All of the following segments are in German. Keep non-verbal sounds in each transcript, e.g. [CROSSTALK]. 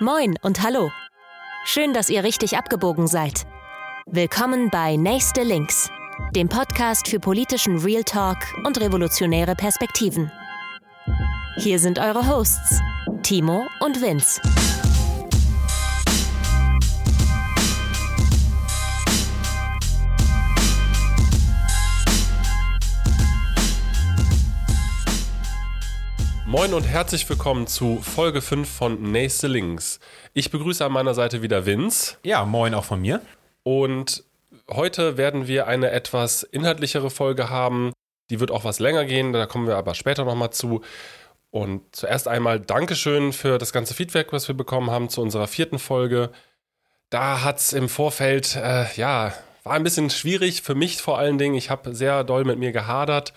Moin und hallo. Schön, dass ihr richtig abgebogen seid. Willkommen bei Nächste Links, dem Podcast für politischen Real Talk und revolutionäre Perspektiven. Hier sind eure Hosts, Timo und Vince. Moin und herzlich willkommen zu Folge 5 von Nächste Links. Ich begrüße an meiner Seite wieder Vince. Ja, moin auch von mir. Und heute werden wir eine etwas inhaltlichere Folge haben. Die wird auch was länger gehen, da kommen wir aber später nochmal zu. Und zuerst einmal Dankeschön für das ganze Feedback, was wir bekommen haben zu unserer vierten Folge. Da hat es im Vorfeld, äh, ja, war ein bisschen schwierig für mich vor allen Dingen. Ich habe sehr doll mit mir gehadert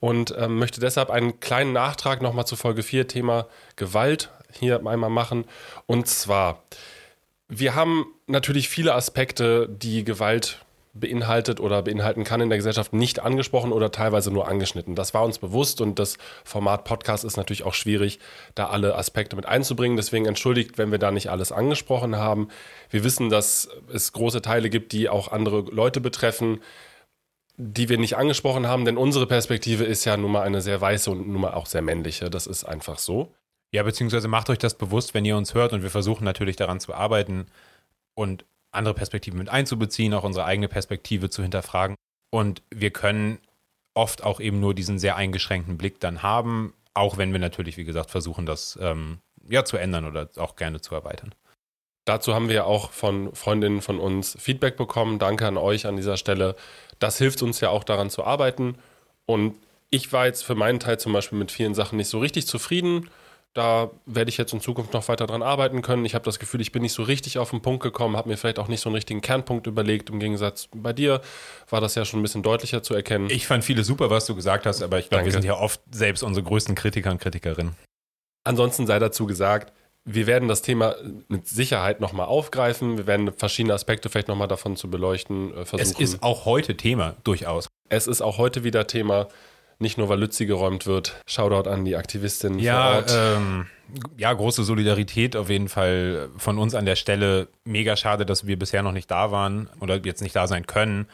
und ähm, möchte deshalb einen kleinen Nachtrag nochmal zu Folge 4, Thema Gewalt, hier einmal machen. Und zwar, wir haben natürlich viele Aspekte, die Gewalt beinhaltet oder beinhalten kann in der Gesellschaft, nicht angesprochen oder teilweise nur angeschnitten. Das war uns bewusst und das Format Podcast ist natürlich auch schwierig, da alle Aspekte mit einzubringen. Deswegen entschuldigt, wenn wir da nicht alles angesprochen haben. Wir wissen, dass es große Teile gibt, die auch andere Leute betreffen die wir nicht angesprochen haben, denn unsere Perspektive ist ja nun mal eine sehr weiße und nun mal auch sehr männliche. Das ist einfach so. Ja, beziehungsweise macht euch das bewusst, wenn ihr uns hört und wir versuchen natürlich daran zu arbeiten und andere Perspektiven mit einzubeziehen, auch unsere eigene Perspektive zu hinterfragen. Und wir können oft auch eben nur diesen sehr eingeschränkten Blick dann haben, auch wenn wir natürlich, wie gesagt, versuchen, das ähm, ja zu ändern oder auch gerne zu erweitern. Dazu haben wir auch von Freundinnen von uns Feedback bekommen. Danke an euch an dieser Stelle. Das hilft uns ja auch daran zu arbeiten. Und ich war jetzt für meinen Teil zum Beispiel mit vielen Sachen nicht so richtig zufrieden. Da werde ich jetzt in Zukunft noch weiter dran arbeiten können. Ich habe das Gefühl, ich bin nicht so richtig auf den Punkt gekommen, habe mir vielleicht auch nicht so einen richtigen Kernpunkt überlegt. Im Gegensatz bei dir war das ja schon ein bisschen deutlicher zu erkennen. Ich fand viele super, was du gesagt hast, aber ich glaube, wir sind ja oft selbst unsere größten Kritiker und Kritikerinnen. Ansonsten sei dazu gesagt, wir werden das Thema mit Sicherheit nochmal aufgreifen. Wir werden verschiedene Aspekte vielleicht nochmal davon zu beleuchten äh, versuchen. Es ist auch heute Thema, durchaus. Es ist auch heute wieder Thema, nicht nur weil Lützi geräumt wird. Shoutout an die Aktivistin ja, vor Ort. Ähm, ja, große Solidarität auf jeden Fall von uns an der Stelle. Mega schade, dass wir bisher noch nicht da waren oder jetzt nicht da sein können.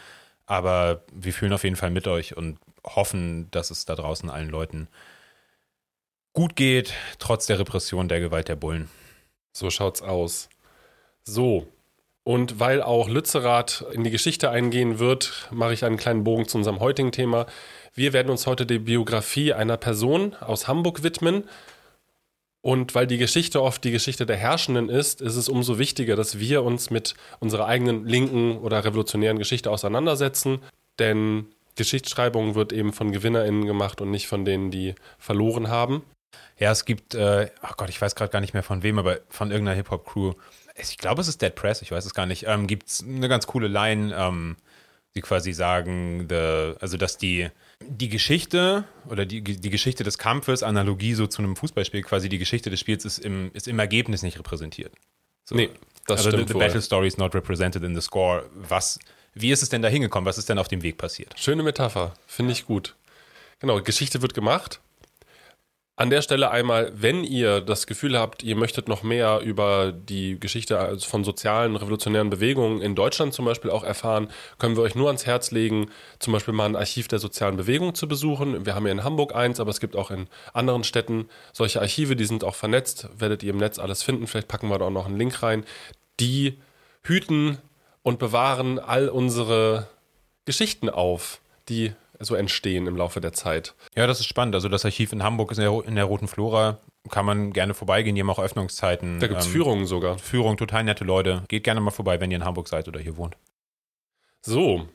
Aber wir fühlen auf jeden Fall mit euch und hoffen, dass es da draußen allen Leuten gut geht, trotz der Repression der Gewalt der Bullen. So schaut's aus. So. Und weil auch Lützerath in die Geschichte eingehen wird, mache ich einen kleinen Bogen zu unserem heutigen Thema. Wir werden uns heute die Biografie einer Person aus Hamburg widmen. Und weil die Geschichte oft die Geschichte der Herrschenden ist, ist es umso wichtiger, dass wir uns mit unserer eigenen linken oder revolutionären Geschichte auseinandersetzen. Denn Geschichtsschreibung wird eben von GewinnerInnen gemacht und nicht von denen, die verloren haben. Ja, es gibt, äh, oh Gott, ich weiß gerade gar nicht mehr von wem, aber von irgendeiner Hip-Hop-Crew. Ich glaube, es ist Dead Press, ich weiß es gar nicht. Ähm, gibt es eine ganz coole Line, ähm, die quasi sagen, the, also dass die, die Geschichte oder die, die Geschichte des Kampfes, Analogie so zu einem Fußballspiel, quasi die Geschichte des Spiels ist im, ist im Ergebnis nicht repräsentiert. So. Nee, das also stimmt. The, the Battle Story is not represented in the score. Was, wie ist es denn da hingekommen? Was ist denn auf dem Weg passiert? Schöne Metapher, finde ich gut. Genau, Geschichte wird gemacht an der Stelle einmal, wenn ihr das Gefühl habt, ihr möchtet noch mehr über die Geschichte von sozialen, revolutionären Bewegungen in Deutschland zum Beispiel auch erfahren, können wir euch nur ans Herz legen, zum Beispiel mal ein Archiv der sozialen Bewegung zu besuchen. Wir haben hier in Hamburg eins, aber es gibt auch in anderen Städten solche Archive, die sind auch vernetzt, werdet ihr im Netz alles finden. Vielleicht packen wir da auch noch einen Link rein. Die hüten und bewahren all unsere Geschichten auf, die so entstehen im Laufe der Zeit. Ja, das ist spannend. Also das Archiv in Hamburg ist in der, in der Roten Flora. Kann man gerne vorbeigehen, die haben auch Öffnungszeiten. Da gibt es ähm, Führungen sogar. Führung, total nette Leute. Geht gerne mal vorbei, wenn ihr in Hamburg seid oder hier wohnt. So,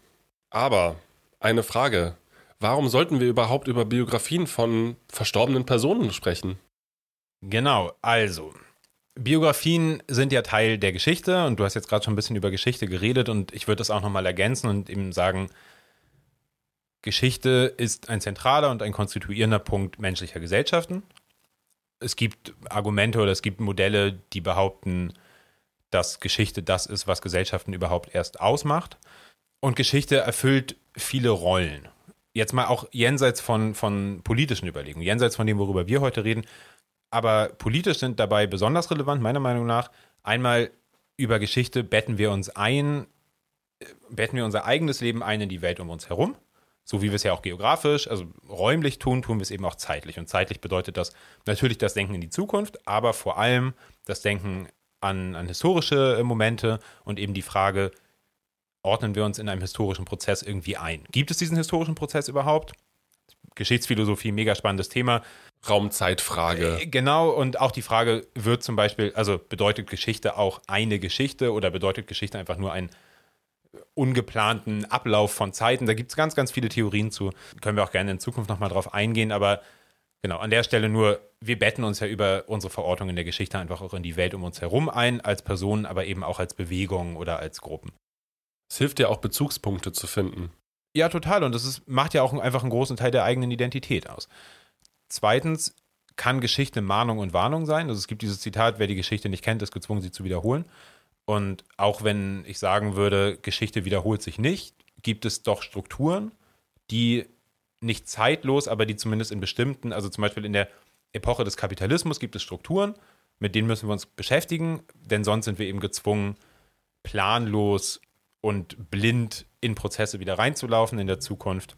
aber eine Frage. Warum sollten wir überhaupt über Biografien von verstorbenen Personen sprechen? Genau, also Biografien sind ja Teil der Geschichte und du hast jetzt gerade schon ein bisschen über Geschichte geredet und ich würde das auch nochmal ergänzen und eben sagen, Geschichte ist ein zentraler und ein konstituierender Punkt menschlicher Gesellschaften. Es gibt Argumente oder es gibt Modelle, die behaupten, dass Geschichte das ist, was Gesellschaften überhaupt erst ausmacht. Und Geschichte erfüllt viele Rollen. Jetzt mal auch jenseits von, von politischen Überlegungen, jenseits von dem, worüber wir heute reden, Aber politisch sind dabei besonders relevant, meiner Meinung nach, einmal über Geschichte betten wir uns ein, betten wir unser eigenes Leben ein in die Welt um uns herum. So wie wir es ja auch geografisch, also räumlich tun, tun wir es eben auch zeitlich. Und zeitlich bedeutet das natürlich das Denken in die Zukunft, aber vor allem das Denken an, an historische Momente und eben die Frage, ordnen wir uns in einem historischen Prozess irgendwie ein? Gibt es diesen historischen Prozess überhaupt? Geschichtsphilosophie, mega spannendes Thema. Raumzeitfrage. Äh, genau, und auch die Frage wird zum Beispiel, also bedeutet Geschichte auch eine Geschichte oder bedeutet Geschichte einfach nur einen ungeplanten Ablauf von Zeiten? Da gibt es ganz, ganz viele Theorien zu. Können wir auch gerne in Zukunft nochmal drauf eingehen, aber genau, an der Stelle nur, wir betten uns ja über unsere Verortung in der Geschichte einfach auch in die Welt um uns herum ein, als Personen, aber eben auch als Bewegungen oder als Gruppen. Es hilft ja auch, Bezugspunkte zu finden. Ja, total. Und das ist, macht ja auch einfach einen großen Teil der eigenen Identität aus. Zweitens kann Geschichte Mahnung und Warnung sein. Also es gibt dieses Zitat, wer die Geschichte nicht kennt, ist gezwungen, sie zu wiederholen. Und auch wenn ich sagen würde, Geschichte wiederholt sich nicht, gibt es doch Strukturen, die nicht zeitlos, aber die zumindest in bestimmten, also zum Beispiel in der Epoche des Kapitalismus gibt es Strukturen, mit denen müssen wir uns beschäftigen, denn sonst sind wir eben gezwungen, planlos und blind in Prozesse wieder reinzulaufen in der Zukunft.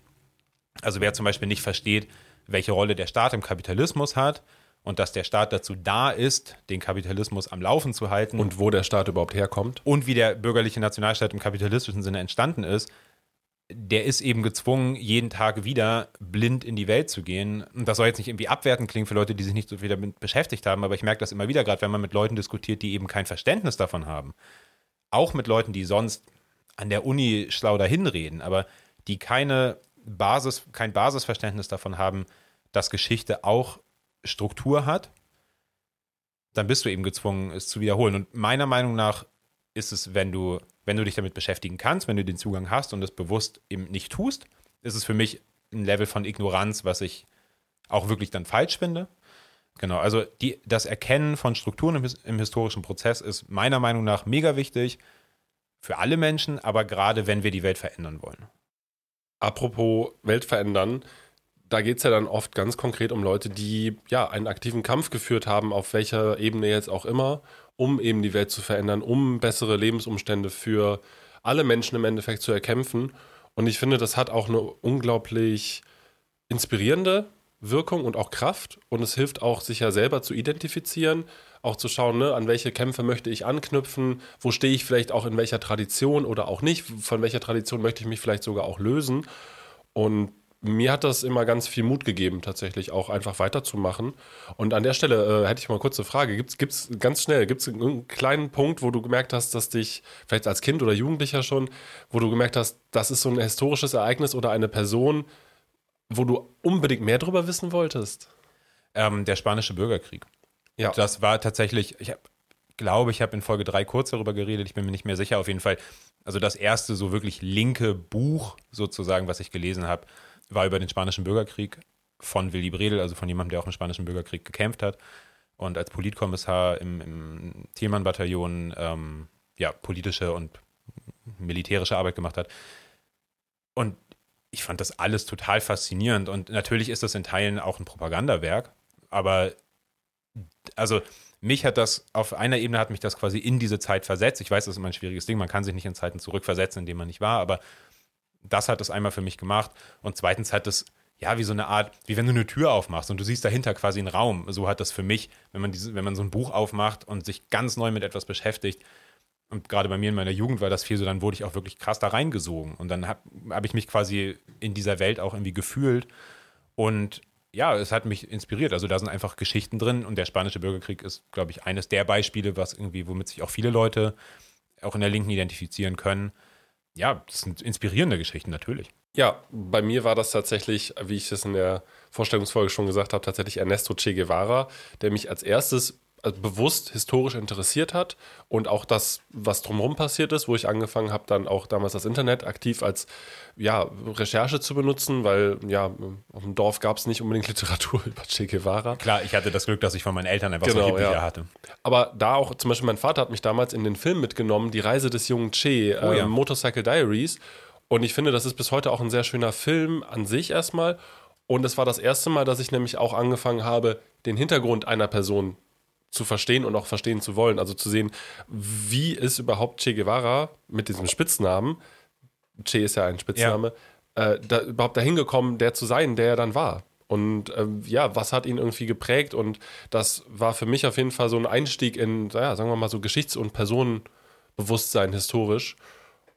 Also wer zum Beispiel nicht versteht, welche Rolle der Staat im Kapitalismus hat und dass der Staat dazu da ist, den Kapitalismus am Laufen zu halten. Und wo der Staat überhaupt herkommt. Und wie der bürgerliche Nationalstaat im kapitalistischen Sinne entstanden ist, der ist eben gezwungen, jeden Tag wieder blind in die Welt zu gehen. Und das soll jetzt nicht irgendwie abwertend klingen für Leute, die sich nicht so viel damit beschäftigt haben, aber ich merke das immer wieder, gerade wenn man mit Leuten diskutiert, die eben kein Verständnis davon haben. Auch mit Leuten, die sonst an der Uni schlau dahinreden, aber die keine Basis, kein Basisverständnis davon haben, dass Geschichte auch Struktur hat, dann bist du eben gezwungen, es zu wiederholen. Und meiner Meinung nach ist es, wenn du, wenn du dich damit beschäftigen kannst, wenn du den Zugang hast und es bewusst eben nicht tust, ist es für mich ein Level von Ignoranz, was ich auch wirklich dann falsch finde. Genau, also die, das Erkennen von Strukturen im, im historischen Prozess ist meiner Meinung nach mega wichtig für alle Menschen, aber gerade wenn wir die Welt verändern wollen. Apropos Welt verändern, da geht es ja dann oft ganz konkret um Leute, die ja einen aktiven Kampf geführt haben, auf welcher Ebene jetzt auch immer, um eben die Welt zu verändern, um bessere Lebensumstände für alle Menschen im Endeffekt zu erkämpfen. Und ich finde, das hat auch eine unglaublich inspirierende Wirkung und auch Kraft. Und es hilft auch, sich ja selber zu identifizieren auch zu schauen, ne, an welche Kämpfe möchte ich anknüpfen, wo stehe ich vielleicht auch in welcher Tradition oder auch nicht, von welcher Tradition möchte ich mich vielleicht sogar auch lösen. Und mir hat das immer ganz viel Mut gegeben, tatsächlich auch einfach weiterzumachen. Und an der Stelle äh, hätte ich mal kurz eine Frage. Gibt es ganz schnell, gibt es einen kleinen Punkt, wo du gemerkt hast, dass dich, vielleicht als Kind oder Jugendlicher schon, wo du gemerkt hast, das ist so ein historisches Ereignis oder eine Person, wo du unbedingt mehr darüber wissen wolltest? Ähm, der spanische Bürgerkrieg. Ja. Das war tatsächlich, ich hab, glaube, ich habe in Folge 3 kurz darüber geredet, ich bin mir nicht mehr sicher, auf jeden Fall. Also das erste so wirklich linke Buch sozusagen, was ich gelesen habe, war über den Spanischen Bürgerkrieg von Willy Bredel, also von jemandem, der auch im Spanischen Bürgerkrieg gekämpft hat und als Politkommissar im, im Thielmann-Bataillon ähm, ja, politische und militärische Arbeit gemacht hat. Und ich fand das alles total faszinierend. Und natürlich ist das in Teilen auch ein Propagandawerk, aber also mich hat das, auf einer Ebene hat mich das quasi in diese Zeit versetzt. Ich weiß, das ist immer ein schwieriges Ding, man kann sich nicht in Zeiten zurückversetzen, in denen man nicht war, aber das hat es einmal für mich gemacht. Und zweitens hat es, ja, wie so eine Art, wie wenn du eine Tür aufmachst und du siehst dahinter quasi einen Raum. So hat das für mich, wenn man, diese, wenn man so ein Buch aufmacht und sich ganz neu mit etwas beschäftigt. Und gerade bei mir in meiner Jugend war das viel so, dann wurde ich auch wirklich krass da reingesogen. Und dann habe hab ich mich quasi in dieser Welt auch irgendwie gefühlt. Und ja, es hat mich inspiriert. Also da sind einfach Geschichten drin und der spanische Bürgerkrieg ist, glaube ich, eines der Beispiele, was irgendwie, womit sich auch viele Leute auch in der Linken identifizieren können. Ja, das sind inspirierende Geschichten natürlich. Ja, bei mir war das tatsächlich, wie ich es in der Vorstellungsfolge schon gesagt habe, tatsächlich Ernesto Che Guevara, der mich als erstes bewusst historisch interessiert hat und auch das, was drumherum passiert ist, wo ich angefangen habe, dann auch damals das Internet aktiv als ja, Recherche zu benutzen, weil ja, auf dem Dorf gab es nicht unbedingt [LAUGHS] Literatur über Che Guevara. Klar, ich hatte das Glück, dass ich von meinen Eltern einfach genau, solche Bücher ja. hatte. Aber da auch, zum Beispiel mein Vater hat mich damals in den Film mitgenommen, Die Reise des jungen Che, oh, äh, ja. Motorcycle Diaries. Und ich finde, das ist bis heute auch ein sehr schöner Film an sich erstmal. Und es war das erste Mal, dass ich nämlich auch angefangen habe, den Hintergrund einer Person zu verstehen und auch verstehen zu wollen. Also zu sehen, wie ist überhaupt Che Guevara mit diesem Spitznamen, Che ist ja ein Spitzname, ja. Äh, da, überhaupt dahin gekommen, der zu sein, der er dann war. Und ähm, ja, was hat ihn irgendwie geprägt? Und das war für mich auf jeden Fall so ein Einstieg in, ja, sagen wir mal so Geschichts- und Personenbewusstsein historisch.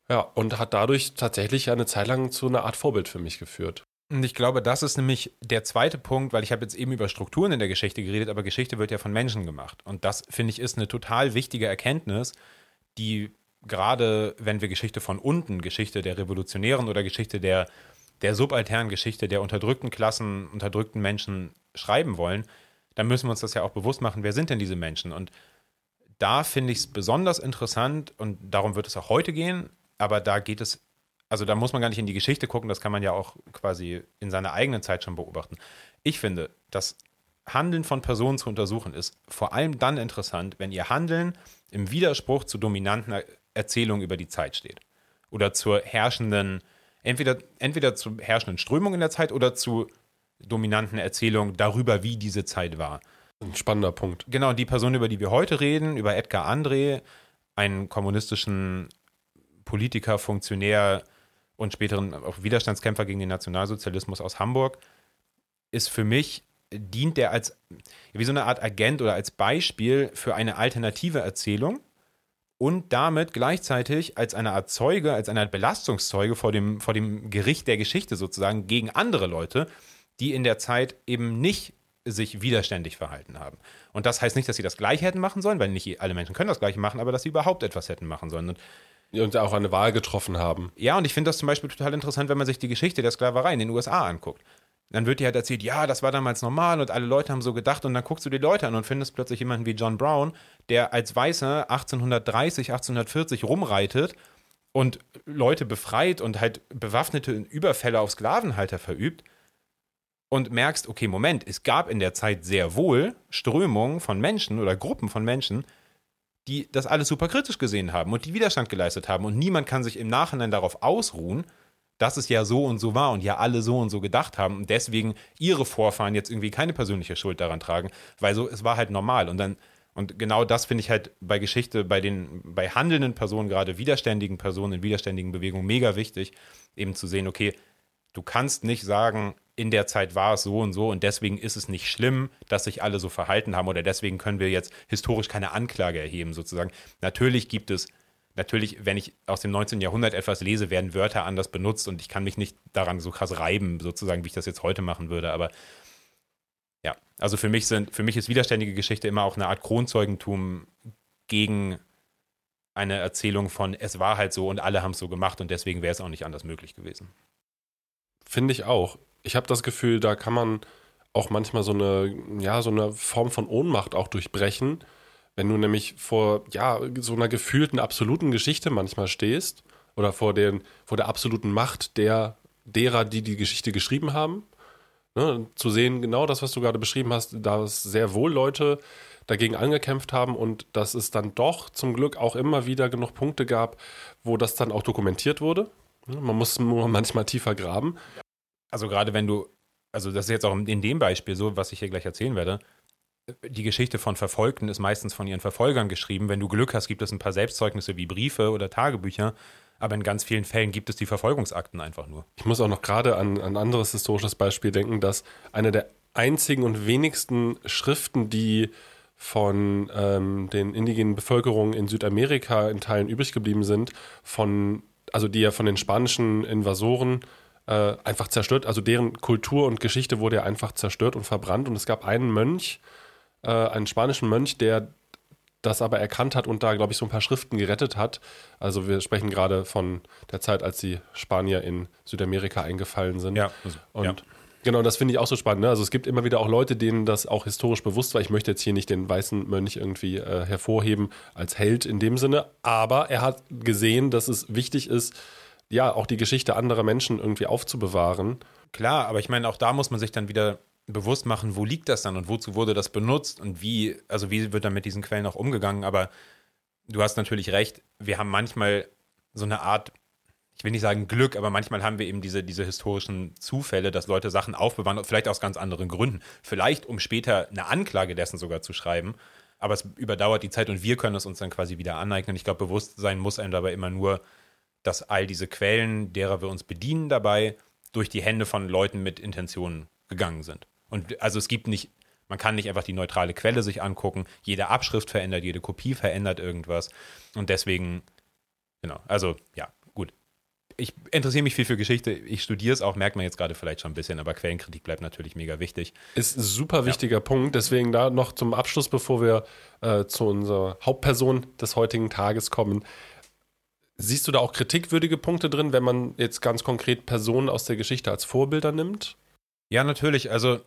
Ja, und hat dadurch tatsächlich eine Zeit lang zu einer Art Vorbild für mich geführt. Und ich glaube, das ist nämlich der zweite Punkt, weil ich habe jetzt eben über Strukturen in der Geschichte geredet, aber Geschichte wird ja von Menschen gemacht. Und das, finde ich, ist eine total wichtige Erkenntnis, die gerade, wenn wir Geschichte von unten, Geschichte der Revolutionären oder Geschichte der, der subalternen Geschichte der unterdrückten Klassen, unterdrückten Menschen schreiben wollen, dann müssen wir uns das ja auch bewusst machen, wer sind denn diese Menschen? Und da finde ich es besonders interessant und darum wird es auch heute gehen, aber da geht es also da muss man gar nicht in die Geschichte gucken, das kann man ja auch quasi in seiner eigenen Zeit schon beobachten. Ich finde, das Handeln von Personen zu untersuchen ist vor allem dann interessant, wenn ihr Handeln im Widerspruch zu dominanten Erzählungen über die Zeit steht. Oder zur herrschenden, entweder, entweder zur herrschenden Strömung in der Zeit oder zu dominanten Erzählungen darüber, wie diese Zeit war. Ein spannender Punkt. Genau, die Person, über die wir heute reden, über Edgar André, einen kommunistischen Politiker, Funktionär, und späteren auch Widerstandskämpfer gegen den Nationalsozialismus aus Hamburg, ist für mich, dient der als wie so eine Art Agent oder als Beispiel für eine alternative Erzählung und damit gleichzeitig als eine Art Zeuge, als eine Art Belastungszeuge vor dem, vor dem Gericht der Geschichte sozusagen gegen andere Leute, die in der Zeit eben nicht sich widerständig verhalten haben. Und das heißt nicht, dass sie das Gleiche hätten machen sollen, weil nicht alle Menschen können das Gleiche machen, aber dass sie überhaupt etwas hätten machen sollen. Und und auch eine Wahl getroffen haben. Ja, und ich finde das zum Beispiel total interessant, wenn man sich die Geschichte der Sklaverei in den USA anguckt. Dann wird dir halt erzählt, ja, das war damals normal und alle Leute haben so gedacht und dann guckst du die Leute an und findest plötzlich jemanden wie John Brown, der als Weißer 1830, 1840 rumreitet und Leute befreit und halt bewaffnete Überfälle auf Sklavenhalter verübt und merkst, okay, Moment, es gab in der Zeit sehr wohl Strömungen von Menschen oder Gruppen von Menschen, die das alles super kritisch gesehen haben und die Widerstand geleistet haben. Und niemand kann sich im Nachhinein darauf ausruhen, dass es ja so und so war und ja alle so und so gedacht haben und deswegen ihre Vorfahren jetzt irgendwie keine persönliche Schuld daran tragen, weil so, es war halt normal. Und dann, und genau das finde ich halt bei Geschichte, bei den, bei handelnden Personen, gerade widerständigen Personen in widerständigen Bewegungen mega wichtig, eben zu sehen, okay, du kannst nicht sagen, in der Zeit war es so und so und deswegen ist es nicht schlimm, dass sich alle so verhalten haben oder deswegen können wir jetzt historisch keine Anklage erheben, sozusagen. Natürlich gibt es, natürlich, wenn ich aus dem 19. Jahrhundert etwas lese, werden Wörter anders benutzt und ich kann mich nicht daran so krass reiben, sozusagen, wie ich das jetzt heute machen würde, aber ja, also für mich sind, für mich ist widerständige Geschichte immer auch eine Art Kronzeugentum gegen eine Erzählung von, es war halt so und alle haben es so gemacht und deswegen wäre es auch nicht anders möglich gewesen. Finde ich auch ich habe das Gefühl, da kann man auch manchmal so eine, ja, so eine Form von Ohnmacht auch durchbrechen, wenn du nämlich vor, ja, so einer gefühlten absoluten Geschichte manchmal stehst oder vor, den, vor der absoluten Macht der, derer, die die Geschichte geschrieben haben. Ne, zu sehen, genau das, was du gerade beschrieben hast, dass sehr wohl Leute dagegen angekämpft haben und dass es dann doch zum Glück auch immer wieder genug Punkte gab, wo das dann auch dokumentiert wurde. Ne, man muss nur manchmal tiefer graben also gerade wenn du, also das ist jetzt auch in dem Beispiel so, was ich hier gleich erzählen werde, die Geschichte von Verfolgten ist meistens von ihren Verfolgern geschrieben. Wenn du Glück hast, gibt es ein paar Selbstzeugnisse wie Briefe oder Tagebücher, aber in ganz vielen Fällen gibt es die Verfolgungsakten einfach nur. Ich muss auch noch gerade an ein anderes historisches Beispiel denken, dass eine der einzigen und wenigsten Schriften, die von ähm, den indigenen Bevölkerungen in Südamerika in Teilen übrig geblieben sind, von, also die ja von den spanischen Invasoren äh, einfach zerstört. Also deren Kultur und Geschichte wurde ja einfach zerstört und verbrannt. Und es gab einen Mönch, äh, einen spanischen Mönch, der das aber erkannt hat und da, glaube ich, so ein paar Schriften gerettet hat. Also wir sprechen gerade von der Zeit, als die Spanier in Südamerika eingefallen sind. Ja. Also, und ja. Genau, das finde ich auch so spannend. Ne? Also es gibt immer wieder auch Leute, denen das auch historisch bewusst war. Ich möchte jetzt hier nicht den weißen Mönch irgendwie äh, hervorheben als Held in dem Sinne, aber er hat gesehen, dass es wichtig ist, ja, auch die Geschichte anderer Menschen irgendwie aufzubewahren. Klar, aber ich meine, auch da muss man sich dann wieder bewusst machen, wo liegt das dann und wozu wurde das benutzt und wie, also wie wird dann mit diesen Quellen auch umgegangen. Aber du hast natürlich recht, wir haben manchmal so eine Art, ich will nicht sagen Glück, aber manchmal haben wir eben diese, diese historischen Zufälle, dass Leute Sachen aufbewahren, vielleicht aus ganz anderen Gründen. Vielleicht, um später eine Anklage dessen sogar zu schreiben. Aber es überdauert die Zeit und wir können es uns dann quasi wieder aneignen. Ich glaube, Bewusstsein muss einem dabei immer nur, dass all diese Quellen, derer wir uns bedienen dabei, durch die Hände von Leuten mit Intentionen gegangen sind. Und also es gibt nicht, man kann nicht einfach die neutrale Quelle sich angucken. Jede Abschrift verändert, jede Kopie verändert irgendwas. Und deswegen, genau, also ja, gut. Ich interessiere mich viel für Geschichte. Ich studiere es auch, merkt man jetzt gerade vielleicht schon ein bisschen, aber Quellenkritik bleibt natürlich mega wichtig. Ist ein super wichtiger ja. Punkt. Deswegen da noch zum Abschluss, bevor wir äh, zu unserer Hauptperson des heutigen Tages kommen. Siehst du da auch kritikwürdige Punkte drin, wenn man jetzt ganz konkret Personen aus der Geschichte als Vorbilder nimmt? Ja, natürlich. Also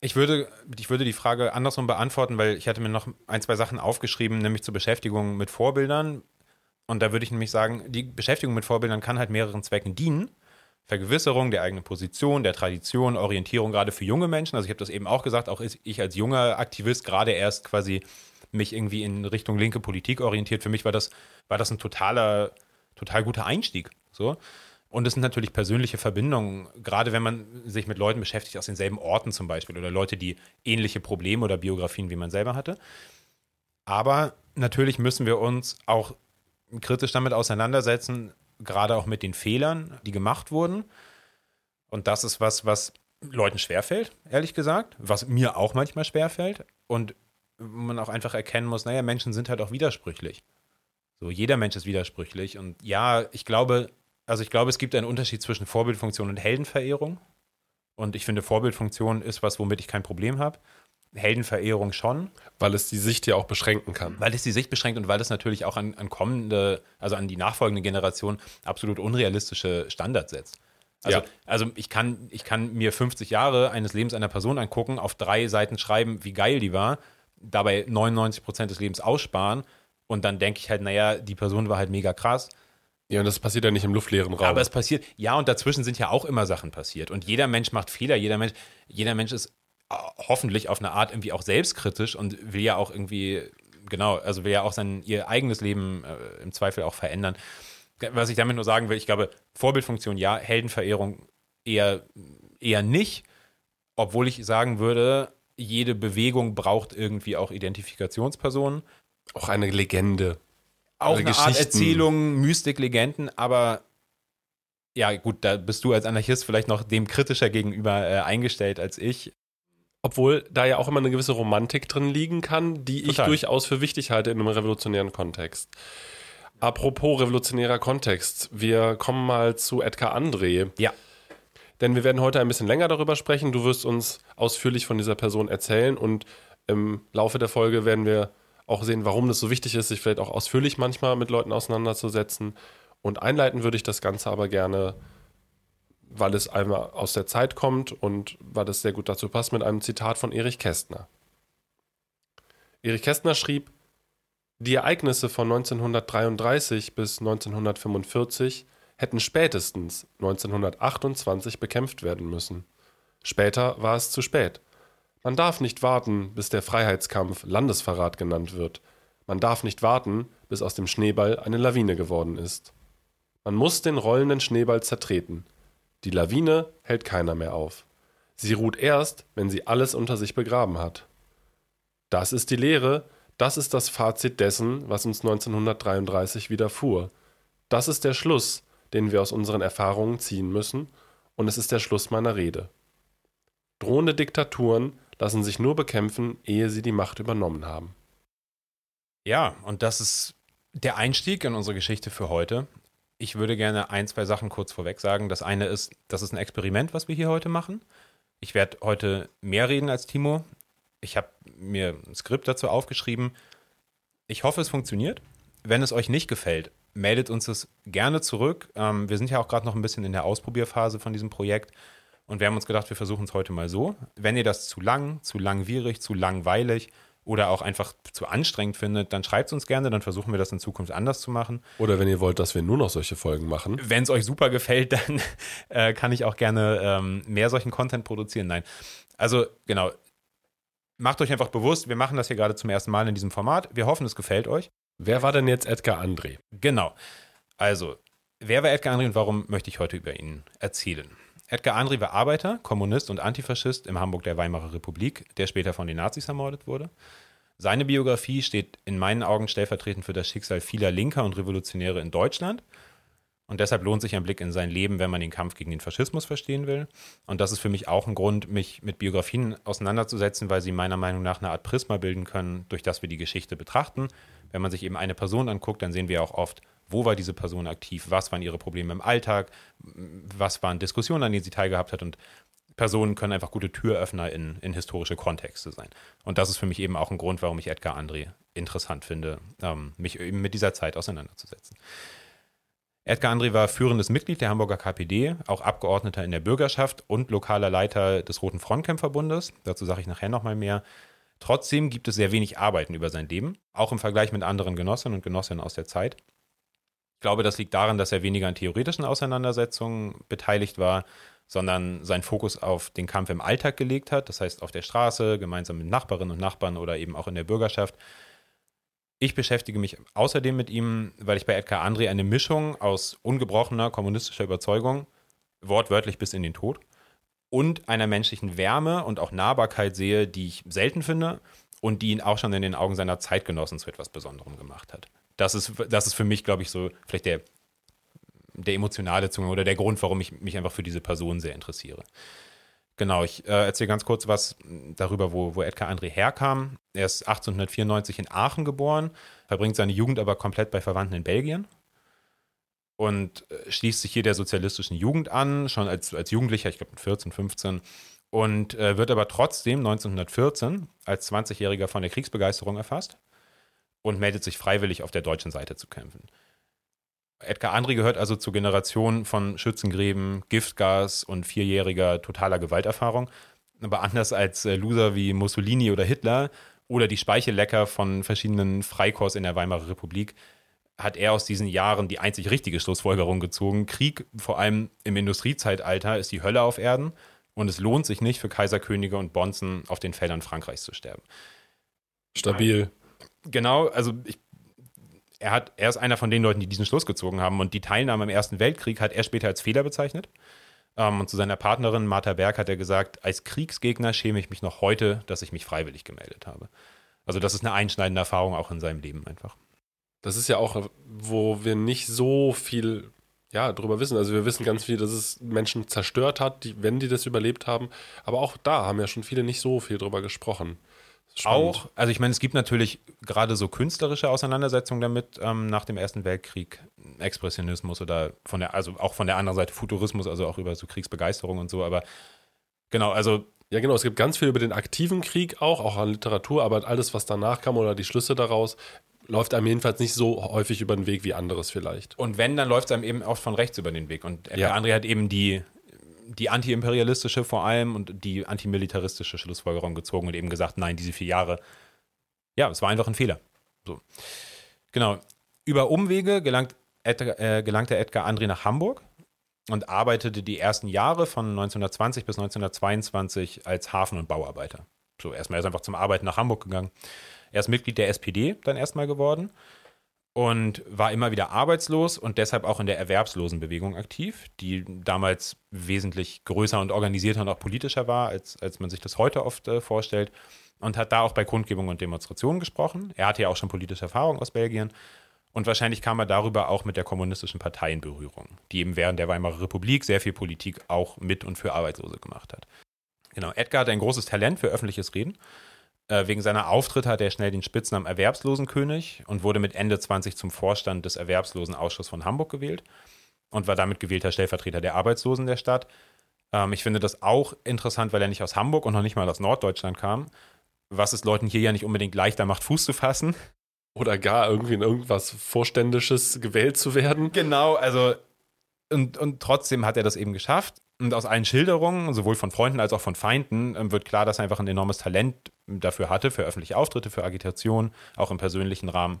ich würde, ich würde die Frage andersrum beantworten, weil ich hatte mir noch ein, zwei Sachen aufgeschrieben, nämlich zur Beschäftigung mit Vorbildern. Und da würde ich nämlich sagen, die Beschäftigung mit Vorbildern kann halt mehreren Zwecken dienen. Vergewisserung der eigenen Position, der Tradition, Orientierung gerade für junge Menschen. Also ich habe das eben auch gesagt, auch ich als junger Aktivist gerade erst quasi mich irgendwie in Richtung linke Politik orientiert. Für mich war das, war das ein totaler, total guter Einstieg. So. Und es sind natürlich persönliche Verbindungen, gerade wenn man sich mit Leuten beschäftigt aus denselben Orten zum Beispiel oder Leute, die ähnliche Probleme oder Biografien wie man selber hatte. Aber natürlich müssen wir uns auch kritisch damit auseinandersetzen, gerade auch mit den Fehlern, die gemacht wurden. Und das ist was, was Leuten schwerfällt, ehrlich gesagt, was mir auch manchmal schwerfällt. Und man auch einfach erkennen muss, naja, Menschen sind halt auch widersprüchlich. So, jeder Mensch ist widersprüchlich. Und ja, ich glaube, also ich glaube, es gibt einen Unterschied zwischen Vorbildfunktion und Heldenverehrung. Und ich finde, Vorbildfunktion ist was, womit ich kein Problem habe. Heldenverehrung schon. Weil es die Sicht ja auch beschränken kann. Weil es die Sicht beschränkt und weil es natürlich auch an, an kommende, also an die nachfolgende Generation absolut unrealistische Standards setzt. Also, ja. also ich, kann, ich kann mir 50 Jahre eines Lebens einer Person angucken, auf drei Seiten schreiben, wie geil die war, dabei 99 Prozent des Lebens aussparen und dann denke ich halt, naja, die Person war halt mega krass ja, und das passiert ja nicht im luftleeren Raum. Aber es passiert, ja, und dazwischen sind ja auch immer Sachen passiert. Und jeder Mensch macht Fehler, jeder Mensch, jeder Mensch ist äh, hoffentlich auf eine Art irgendwie auch selbstkritisch und will ja auch irgendwie, genau, also will ja auch sein ihr eigenes Leben äh, im Zweifel auch verändern. Was ich damit nur sagen will, ich glaube, Vorbildfunktion ja, Heldenverehrung eher, eher nicht, obwohl ich sagen würde, jede Bewegung braucht irgendwie auch Identifikationspersonen. Auch eine Legende auch eine Art Erzählung, Mystik, Legenden, aber ja, gut, da bist du als Anarchist vielleicht noch dem kritischer gegenüber äh, eingestellt als ich. Obwohl da ja auch immer eine gewisse Romantik drin liegen kann, die Total. ich durchaus für wichtig halte in einem revolutionären Kontext. Apropos revolutionärer Kontext, wir kommen mal zu Edgar André. Ja. Denn wir werden heute ein bisschen länger darüber sprechen. Du wirst uns ausführlich von dieser Person erzählen und im Laufe der Folge werden wir auch sehen, warum das so wichtig ist, sich vielleicht auch ausführlich manchmal mit Leuten auseinanderzusetzen. Und einleiten würde ich das Ganze aber gerne, weil es einmal aus der Zeit kommt und weil es sehr gut dazu passt, mit einem Zitat von Erich Kästner. Erich Kästner schrieb, die Ereignisse von 1933 bis 1945 hätten spätestens 1928 bekämpft werden müssen. Später war es zu spät. Man darf nicht warten, bis der Freiheitskampf Landesverrat genannt wird. Man darf nicht warten, bis aus dem Schneeball eine Lawine geworden ist. Man muss den rollenden Schneeball zertreten. Die Lawine hält keiner mehr auf. Sie ruht erst, wenn sie alles unter sich begraben hat. Das ist die Lehre, das ist das Fazit dessen, was uns 1933 widerfuhr. Das ist der Schluss, den wir aus unseren Erfahrungen ziehen müssen, und es ist der Schluss meiner Rede. Drohende Diktaturen lassen sich nur bekämpfen, ehe sie die Macht übernommen haben. Ja, und das ist der Einstieg in unsere Geschichte für heute. Ich würde gerne ein, zwei Sachen kurz vorweg sagen. Das eine ist, das ist ein Experiment, was wir hier heute machen. Ich werde heute mehr reden als Timo. Ich habe mir ein Skript dazu aufgeschrieben. Ich hoffe, es funktioniert. Wenn es euch nicht gefällt, meldet uns das gerne zurück. Ähm, wir sind ja auch gerade noch ein bisschen in der Ausprobierphase von diesem Projekt. Und wir haben uns gedacht, wir versuchen es heute mal so. Wenn ihr das zu lang, zu langwierig, zu langweilig oder auch einfach zu anstrengend findet, dann schreibt es uns gerne, dann versuchen wir das in Zukunft anders zu machen. Oder wenn ihr wollt, dass wir nur noch solche Folgen machen. Wenn es euch super gefällt, [LAUGHS] dann äh, kann ich auch gerne ähm, mehr solchen Content produzieren. Nein. Also genau, macht euch einfach bewusst, wir machen das hier gerade zum ersten Mal in diesem Format. Wir hoffen, es gefällt euch. Wer war denn jetzt Edgar André? Genau. Also, wer war Edgar Andri und warum möchte ich heute über ihn erzählen? Edgar Andri war Arbeiter, Kommunist und Antifaschist im Hamburg der Weimarer Republik, der später von den Nazis ermordet wurde. Seine Biografie steht in meinen Augen stellvertretend für das Schicksal vieler Linker und Revolutionäre in Deutschland. Und deshalb lohnt sich ein Blick in sein Leben, wenn man den Kampf gegen den Faschismus verstehen will. Und das ist für mich auch ein Grund, mich mit Biografien auseinanderzusetzen, weil sie meiner Meinung nach eine Art Prisma bilden können, durch das wir die Geschichte betrachten. Wenn man sich eben eine Person anguckt, dann sehen wir auch oft, wo war diese Person aktiv, was waren ihre Probleme im Alltag, was waren Diskussionen, an denen sie teilgehabt hat und Personen können einfach gute Türöffner in, in historische Kontexte sein. Und das ist für mich eben auch ein Grund, warum ich Edgar André interessant finde, ähm, mich eben mit dieser Zeit auseinanderzusetzen. Edgar André war führendes Mitglied der Hamburger KPD, auch Abgeordneter in der Bürgerschaft und lokaler Leiter des Roten Frontkämpferbundes. Dazu sage ich nachher nochmal mehr. Trotzdem gibt es sehr wenig Arbeiten über sein Leben, auch im Vergleich mit anderen Genossinnen und Genossinnen aus der Zeit. Ich glaube, das liegt daran, dass er weniger an theoretischen Auseinandersetzungen beteiligt war, sondern seinen Fokus auf den Kampf im Alltag gelegt hat, das heißt auf der Straße, gemeinsam mit Nachbarinnen und Nachbarn oder eben auch in der Bürgerschaft. Ich beschäftige mich außerdem mit ihm, weil ich bei Edgar André eine Mischung aus ungebrochener kommunistischer Überzeugung, wortwörtlich bis in den Tod, und einer menschlichen Wärme und auch Nahbarkeit sehe, die ich selten finde und die ihn auch schon in den Augen seiner Zeitgenossen zu etwas Besonderem gemacht hat. Das ist, das ist für mich, glaube ich, so vielleicht der der emotionale Zugang oder der Grund, warum ich mich einfach für diese Person sehr interessiere. Genau, ich äh, erzähle ganz kurz was darüber, wo, wo Edgar André herkam. Er ist 1894 in Aachen geboren, verbringt seine Jugend aber komplett bei Verwandten in Belgien und äh, schließt sich hier der sozialistischen Jugend an, schon als, als Jugendlicher, ich glaube mit 14, 15, und äh, wird aber trotzdem 1914 als 20-Jähriger von der Kriegsbegeisterung erfasst und meldet sich freiwillig auf der deutschen Seite zu kämpfen. Edgar André gehört also zur Generation von Schützengräben, Giftgas und vierjähriger totaler Gewalterfahrung. Aber anders als äh, Loser wie Mussolini oder Hitler oder die Speichellecker von verschiedenen Freikorps in der Weimarer Republik hat er aus diesen Jahren die einzig richtige Schlussfolgerung gezogen. Krieg, vor allem im Industriezeitalter, ist die Hölle auf Erden und es lohnt sich nicht für Kaiserkönige und Bonzen auf den Feldern Frankreichs zu sterben. Stabil. Genau, also ich er, hat, er ist einer von den Leuten, die diesen Schluss gezogen haben. Und die Teilnahme am Ersten Weltkrieg hat er später als Fehler bezeichnet. Ähm, und zu seiner Partnerin Martha Berg hat er gesagt, als Kriegsgegner schäme ich mich noch heute, dass ich mich freiwillig gemeldet habe. Also das ist eine einschneidende Erfahrung auch in seinem Leben einfach. Das ist ja auch, wo wir nicht so viel ja, drüber wissen. Also wir wissen ganz viel, dass es Menschen zerstört hat, die, wenn die das überlebt haben. Aber auch da haben ja schon viele nicht so viel drüber gesprochen. Auch, also ich meine, es gibt natürlich gerade so künstlerische Auseinandersetzungen damit ähm, nach dem Ersten Weltkrieg, Expressionismus oder von der, also auch von der anderen Seite Futurismus, also auch über so Kriegsbegeisterung und so, aber genau, also. Ja, genau, es gibt ganz viel über den aktiven Krieg auch, auch an Literatur, aber alles, was danach kam oder die Schlüsse daraus, läuft einem jedenfalls nicht so häufig über den Weg wie anderes vielleicht. Und wenn, dann läuft es einem eben oft von rechts über den Weg. Und ja. André hat eben die, die antiimperialistische vor allem und die antimilitaristische Schlussfolgerung gezogen und eben gesagt, nein, diese vier Jahre, ja, es war einfach ein Fehler. So. Genau. Über Umwege gelangt, Edgar, äh, gelangte Edgar André nach Hamburg und arbeitete die ersten Jahre von 1920 bis 1922 als Hafen- und Bauarbeiter. So, erstmal er ist einfach zum Arbeiten nach Hamburg gegangen. Er ist Mitglied der SPD dann erstmal geworden und war immer wieder arbeitslos und deshalb auch in der Erwerbslosenbewegung aktiv, die damals wesentlich größer und organisierter und auch politischer war, als, als man sich das heute oft äh, vorstellt. Und hat da auch bei Kundgebungen und Demonstrationen gesprochen. Er hatte ja auch schon politische Erfahrung aus Belgien. Und wahrscheinlich kam er darüber auch mit der kommunistischen Partei in Berührung, die eben während der Weimarer Republik sehr viel Politik auch mit und für Arbeitslose gemacht hat. Genau, Edgar hat ein großes Talent für öffentliches Reden wegen seiner Auftritte hatte er schnell den Spitznamen Erwerbslosenkönig und wurde mit Ende 20 zum Vorstand des Erwerbslosenausschusses von Hamburg gewählt und war damit gewählter Stellvertreter der Arbeitslosen der Stadt. Ähm, ich finde das auch interessant, weil er nicht aus Hamburg und noch nicht mal aus Norddeutschland kam, was es Leuten hier ja nicht unbedingt leichter macht, Fuß zu fassen. Oder gar irgendwie in irgendwas Vorständisches gewählt zu werden. Genau, also und, und trotzdem hat er das eben geschafft. Und aus allen Schilderungen, sowohl von Freunden als auch von Feinden, ähm, wird klar, dass er einfach ein enormes Talent dafür hatte, für öffentliche Auftritte, für Agitation, auch im persönlichen Rahmen.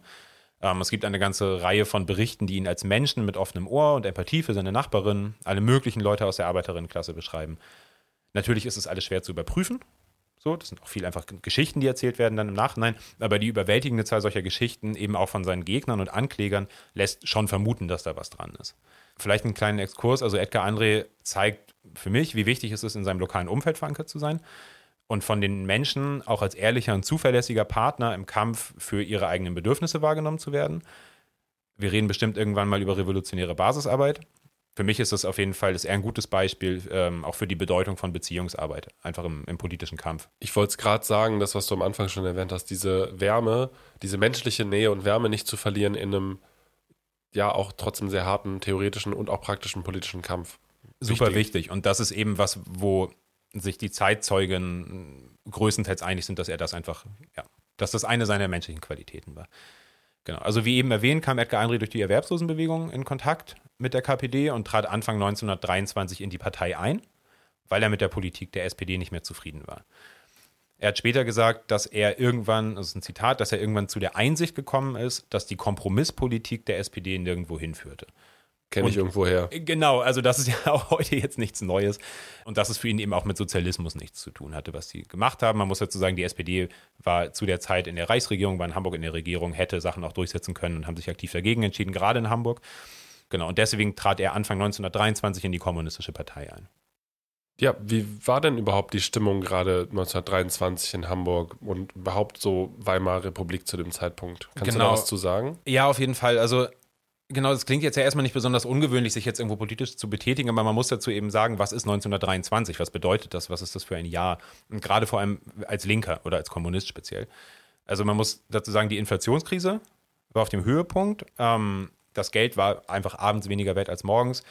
Ähm, es gibt eine ganze Reihe von Berichten, die ihn als Menschen mit offenem Ohr und Empathie für seine Nachbarin, alle möglichen Leute aus der Arbeiterinnenklasse beschreiben. Natürlich ist es alles schwer zu überprüfen. So, das sind auch viel einfach Geschichten, die erzählt werden dann im Nachhinein. Aber die überwältigende Zahl solcher Geschichten, eben auch von seinen Gegnern und Anklägern, lässt schon vermuten, dass da was dran ist. Vielleicht einen kleinen Exkurs. Also Edgar André zeigt für mich, wie wichtig es ist, in seinem lokalen Umfeld verankert zu sein und von den Menschen auch als ehrlicher und zuverlässiger Partner im Kampf für ihre eigenen Bedürfnisse wahrgenommen zu werden. Wir reden bestimmt irgendwann mal über revolutionäre Basisarbeit. Für mich ist das auf jeden Fall das eher ein gutes Beispiel, ähm, auch für die Bedeutung von Beziehungsarbeit, einfach im, im politischen Kampf. Ich wollte es gerade sagen, das, was du am Anfang schon erwähnt hast, diese Wärme, diese menschliche Nähe und Wärme nicht zu verlieren in einem, ja, auch trotzdem sehr harten theoretischen und auch praktischen politischen Kampf. Super wichtig. wichtig. Und das ist eben was, wo sich die Zeitzeugen größtenteils einig sind, dass er das einfach, ja, dass das eine seiner menschlichen Qualitäten war. Genau. Also wie eben erwähnt, kam Edgar Einrich durch die Erwerbslosenbewegung in Kontakt mit der KPD und trat Anfang 1923 in die Partei ein, weil er mit der Politik der SPD nicht mehr zufrieden war. Er hat später gesagt, dass er irgendwann, das ist ein Zitat, dass er irgendwann zu der Einsicht gekommen ist, dass die Kompromisspolitik der SPD nirgendwo hinführte. Kenne ich irgendwo her. Genau, also das ist ja [LAUGHS] auch heute jetzt nichts Neues. Und dass es für ihn eben auch mit Sozialismus nichts zu tun hatte, was sie gemacht haben. Man muss dazu sagen, die SPD war zu der Zeit in der Reichsregierung, war in Hamburg in der Regierung, hätte Sachen auch durchsetzen können und haben sich aktiv dagegen entschieden, gerade in Hamburg. Genau, und deswegen trat er Anfang 1923 in die Kommunistische Partei ein. Ja, wie war denn überhaupt die Stimmung gerade 1923 in Hamburg und überhaupt so Weimarer Republik zu dem Zeitpunkt? Kannst genau. du da genau. was zu sagen? Ja, auf jeden Fall. Also Genau, das klingt jetzt ja erstmal nicht besonders ungewöhnlich, sich jetzt irgendwo politisch zu betätigen, aber man muss dazu eben sagen, was ist 1923? Was bedeutet das? Was ist das für ein Jahr? Und gerade vor allem als Linker oder als Kommunist speziell. Also man muss dazu sagen, die Inflationskrise war auf dem Höhepunkt. Ähm, das Geld war einfach abends weniger wert als morgens.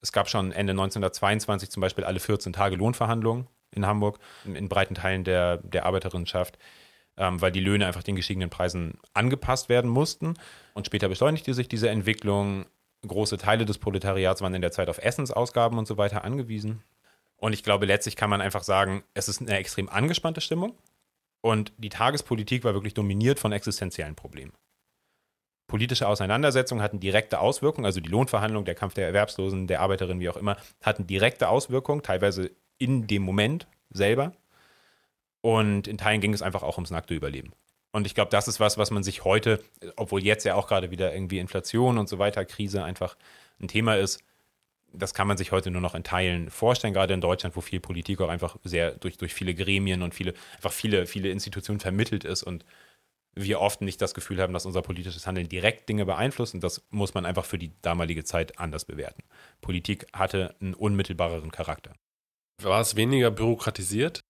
Es gab schon Ende 1922 zum Beispiel alle 14 Tage Lohnverhandlungen in Hamburg, in, breiten Teilen der, der Arbeiterinnenschaft ähm, weil die Löhne einfach den gestiegenen Preisen angepasst werden mussten. Und später beschleunigte sich diese Entwicklung. Große Teile des Proletariats waren in der Zeit auf Essensausgaben und so weiter angewiesen. Und ich glaube, letztlich kann man einfach sagen, es ist eine extrem angespannte Stimmung. Und die Tagespolitik war wirklich dominiert von existenziellen Problemen. Politische Auseinandersetzungen hatten direkte Auswirkungen, also die Lohnverhandlung, der Kampf der Erwerbslosen, der Arbeiterinnen, wie auch immer, hatten direkte Auswirkungen, teilweise in dem Moment selber. Und in Teilen ging es einfach auch ums nackte Überleben. Und ich glaube, das ist was, was man sich heute, obwohl jetzt ja auch gerade wieder irgendwie Inflation und so weiter, Krise einfach ein Thema ist, das kann man sich heute nur noch in Teilen vorstellen, gerade in Deutschland, wo viel Politik auch einfach sehr durch, durch viele Gremien und viele, einfach viele, viele Institutionen vermittelt ist und wir oft nicht das Gefühl haben, dass unser politisches Handeln direkt Dinge beeinflusst und das muss man einfach für die damalige Zeit anders bewerten. Politik hatte einen unmittelbareren Charakter. War es weniger bürokratisiert?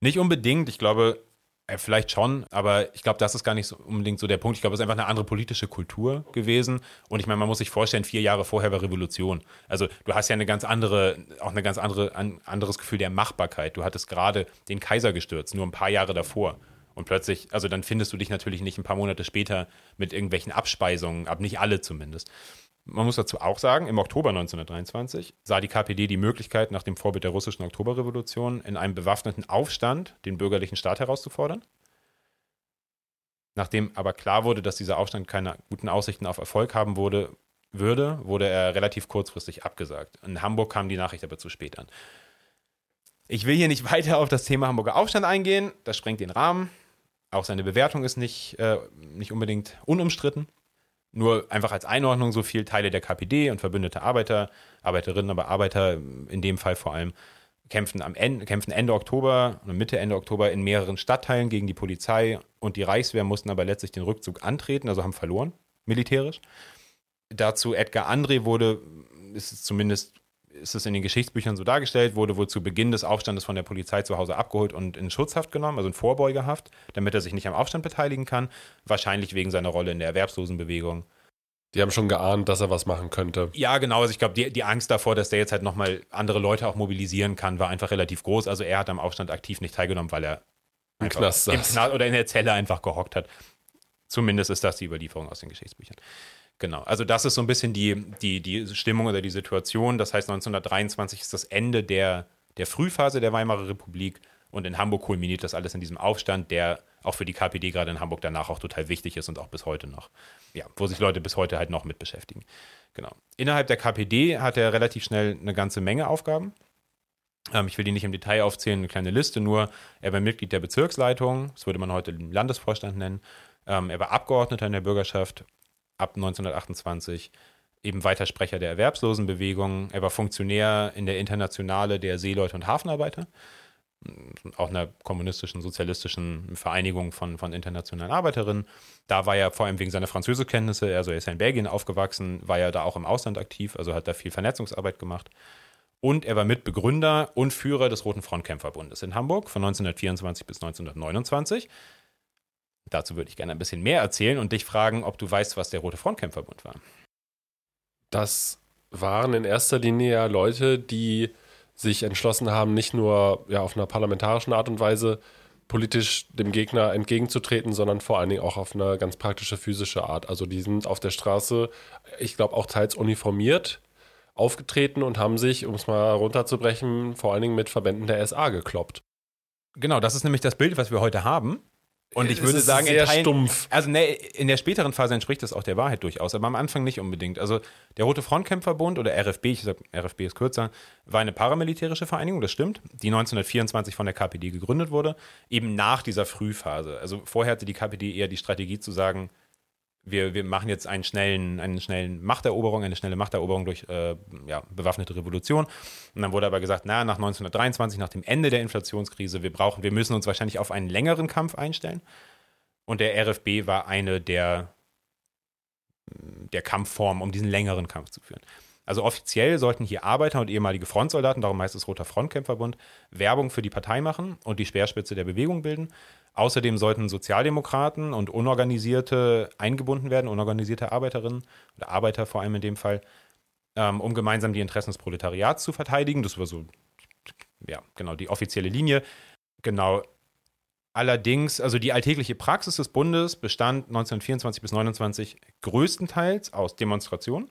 Nicht unbedingt. Ich glaube, äh, vielleicht schon, aber ich glaube, das ist gar nicht so unbedingt so der Punkt. Ich glaube, es ist einfach eine andere politische Kultur gewesen. Und ich meine, man muss sich vorstellen, vier Jahre vorher war Revolution. Also du hast ja eine ganz andere, auch eine ganz andere, ein anderes Gefühl der Machbarkeit. Du hattest gerade den Kaiser gestürzt, nur ein paar Jahre davor. Und plötzlich, also dann findest du dich natürlich nicht ein paar Monate später mit irgendwelchen Abspeisungen, aber nicht alle zumindest. Man muss dazu auch sagen, im Oktober 1923 sah die KPD die Möglichkeit, nach dem Vorbild der russischen Oktoberrevolution in einem bewaffneten Aufstand den bürgerlichen Staat herauszufordern. Nachdem aber klar wurde, dass dieser Aufstand keine guten Aussichten auf Erfolg haben wurde, würde, wurde er relativ kurzfristig abgesagt. In Hamburg kam die Nachricht aber zu spät an. Ich will hier nicht weiter auf das Thema Hamburger Aufstand eingehen, das sprengt den Rahmen. Auch seine Bewertung ist nicht, äh, nicht unbedingt unumstritten. Nur einfach als Einordnung so viel Teile der KPD und verbündete Arbeiter, Arbeiterinnen, aber Arbeiter in dem Fall vor allem, kämpfen, am Ende, kämpfen Ende Oktober oder Mitte, Ende Oktober in mehreren Stadtteilen gegen die Polizei und die Reichswehr mussten aber letztlich den Rückzug antreten, also haben verloren, militärisch. Dazu Edgar André wurde, ist es zumindest ist es in den Geschichtsbüchern so dargestellt, wurde wohl zu Beginn des Aufstandes von der Polizei zu Hause abgeholt und in Schutzhaft genommen, also in Vorbeugehaft, damit er sich nicht am Aufstand beteiligen kann. Wahrscheinlich wegen seiner Rolle in der Erwerbslosenbewegung. Die haben schon geahnt, dass er was machen könnte. Ja, genau. Also ich glaube, die, die Angst davor, dass der jetzt halt nochmal andere Leute auch mobilisieren kann, war einfach relativ groß. Also er hat am Aufstand aktiv nicht teilgenommen, weil er im Knast, im Knast oder in der Zelle einfach gehockt hat. Zumindest ist das die Überlieferung aus den Geschichtsbüchern. Genau, also das ist so ein bisschen die, die, die Stimmung oder die Situation. Das heißt, 1923 ist das Ende der, der Frühphase der Weimarer Republik und in Hamburg kulminiert das alles in diesem Aufstand, der auch für die KPD gerade in Hamburg danach auch total wichtig ist und auch bis heute noch. Ja, wo sich Leute bis heute halt noch mit beschäftigen. Genau. Innerhalb der KPD hat er relativ schnell eine ganze Menge Aufgaben. Ähm, ich will die nicht im Detail aufzählen, eine kleine Liste nur. Er war Mitglied der Bezirksleitung, das würde man heute Landesvorstand nennen. Ähm, er war Abgeordneter in der Bürgerschaft ab 1928, eben weiter Sprecher der Erwerbslosenbewegung. Er war Funktionär in der Internationale der Seeleute und Hafenarbeiter auch einer kommunistischen, sozialistischen Vereinigung von, von internationalen Arbeiterinnen. Da war er vor allem wegen seiner Französischkenntnisse, also er ist ja in Belgien aufgewachsen, war er da auch im Ausland aktiv, also hat da viel Vernetzungsarbeit gemacht. Und er war Mitbegründer und Führer des Roten Frontkämpferbundes in Hamburg von 1924 bis 1929. Dazu würde ich gerne ein bisschen mehr erzählen und dich fragen, ob du weißt, was der Rote Frontkämpferbund war. Das waren in erster Linie ja Leute, die sich entschlossen haben, nicht nur ja, auf einer parlamentarischen Art und Weise politisch dem Gegner entgegenzutreten, sondern vor allen Dingen auch auf eine ganz praktische physische Art. Also die sind auf der Straße, ich glaube auch teils uniformiert aufgetreten und haben sich, um es mal runterzubrechen, vor allen Dingen mit Verbänden der SA gekloppt. Genau, das ist nämlich das Bild, was wir heute haben. Und ich würde sagen, sehr in Teilen, stumpf. Also ne, in der späteren Phase entspricht das auch der Wahrheit durchaus, aber am Anfang nicht unbedingt. Also der Rote Frontkämpferbund oder RFB, ich sag RFB ist kürzer, war eine paramilitärische Vereinigung, das stimmt, die 1924 von der KPD gegründet wurde, eben nach dieser Frühphase. Also vorher hatte die KPD eher die Strategie zu sagen, wir, wir machen jetzt einen schnellen, einen schnellen Machteroberung, eine schnelle Machteroberung durch äh, ja, bewaffnete Revolution. Und dann wurde aber gesagt, na, nach 1923, nach dem Ende der Inflationskrise, wir brauchen, wir müssen uns wahrscheinlich auf einen längeren Kampf einstellen. Und der RFB war eine der, der Kampfformen, um diesen längeren Kampf zu führen. Also offiziell sollten hier Arbeiter und ehemalige Frontsoldaten, darum heißt es Roter Frontkämpferbund, Werbung für die Partei machen und die Speerspitze der Bewegung bilden. Außerdem sollten Sozialdemokraten und Unorganisierte eingebunden werden, unorganisierte Arbeiterinnen oder Arbeiter vor allem in dem Fall, ähm, um gemeinsam die Interessen des Proletariats zu verteidigen. Das war so, ja, genau, die offizielle Linie. Genau. Allerdings, also die alltägliche Praxis des Bundes bestand 1924 bis 1929 größtenteils aus Demonstrationen,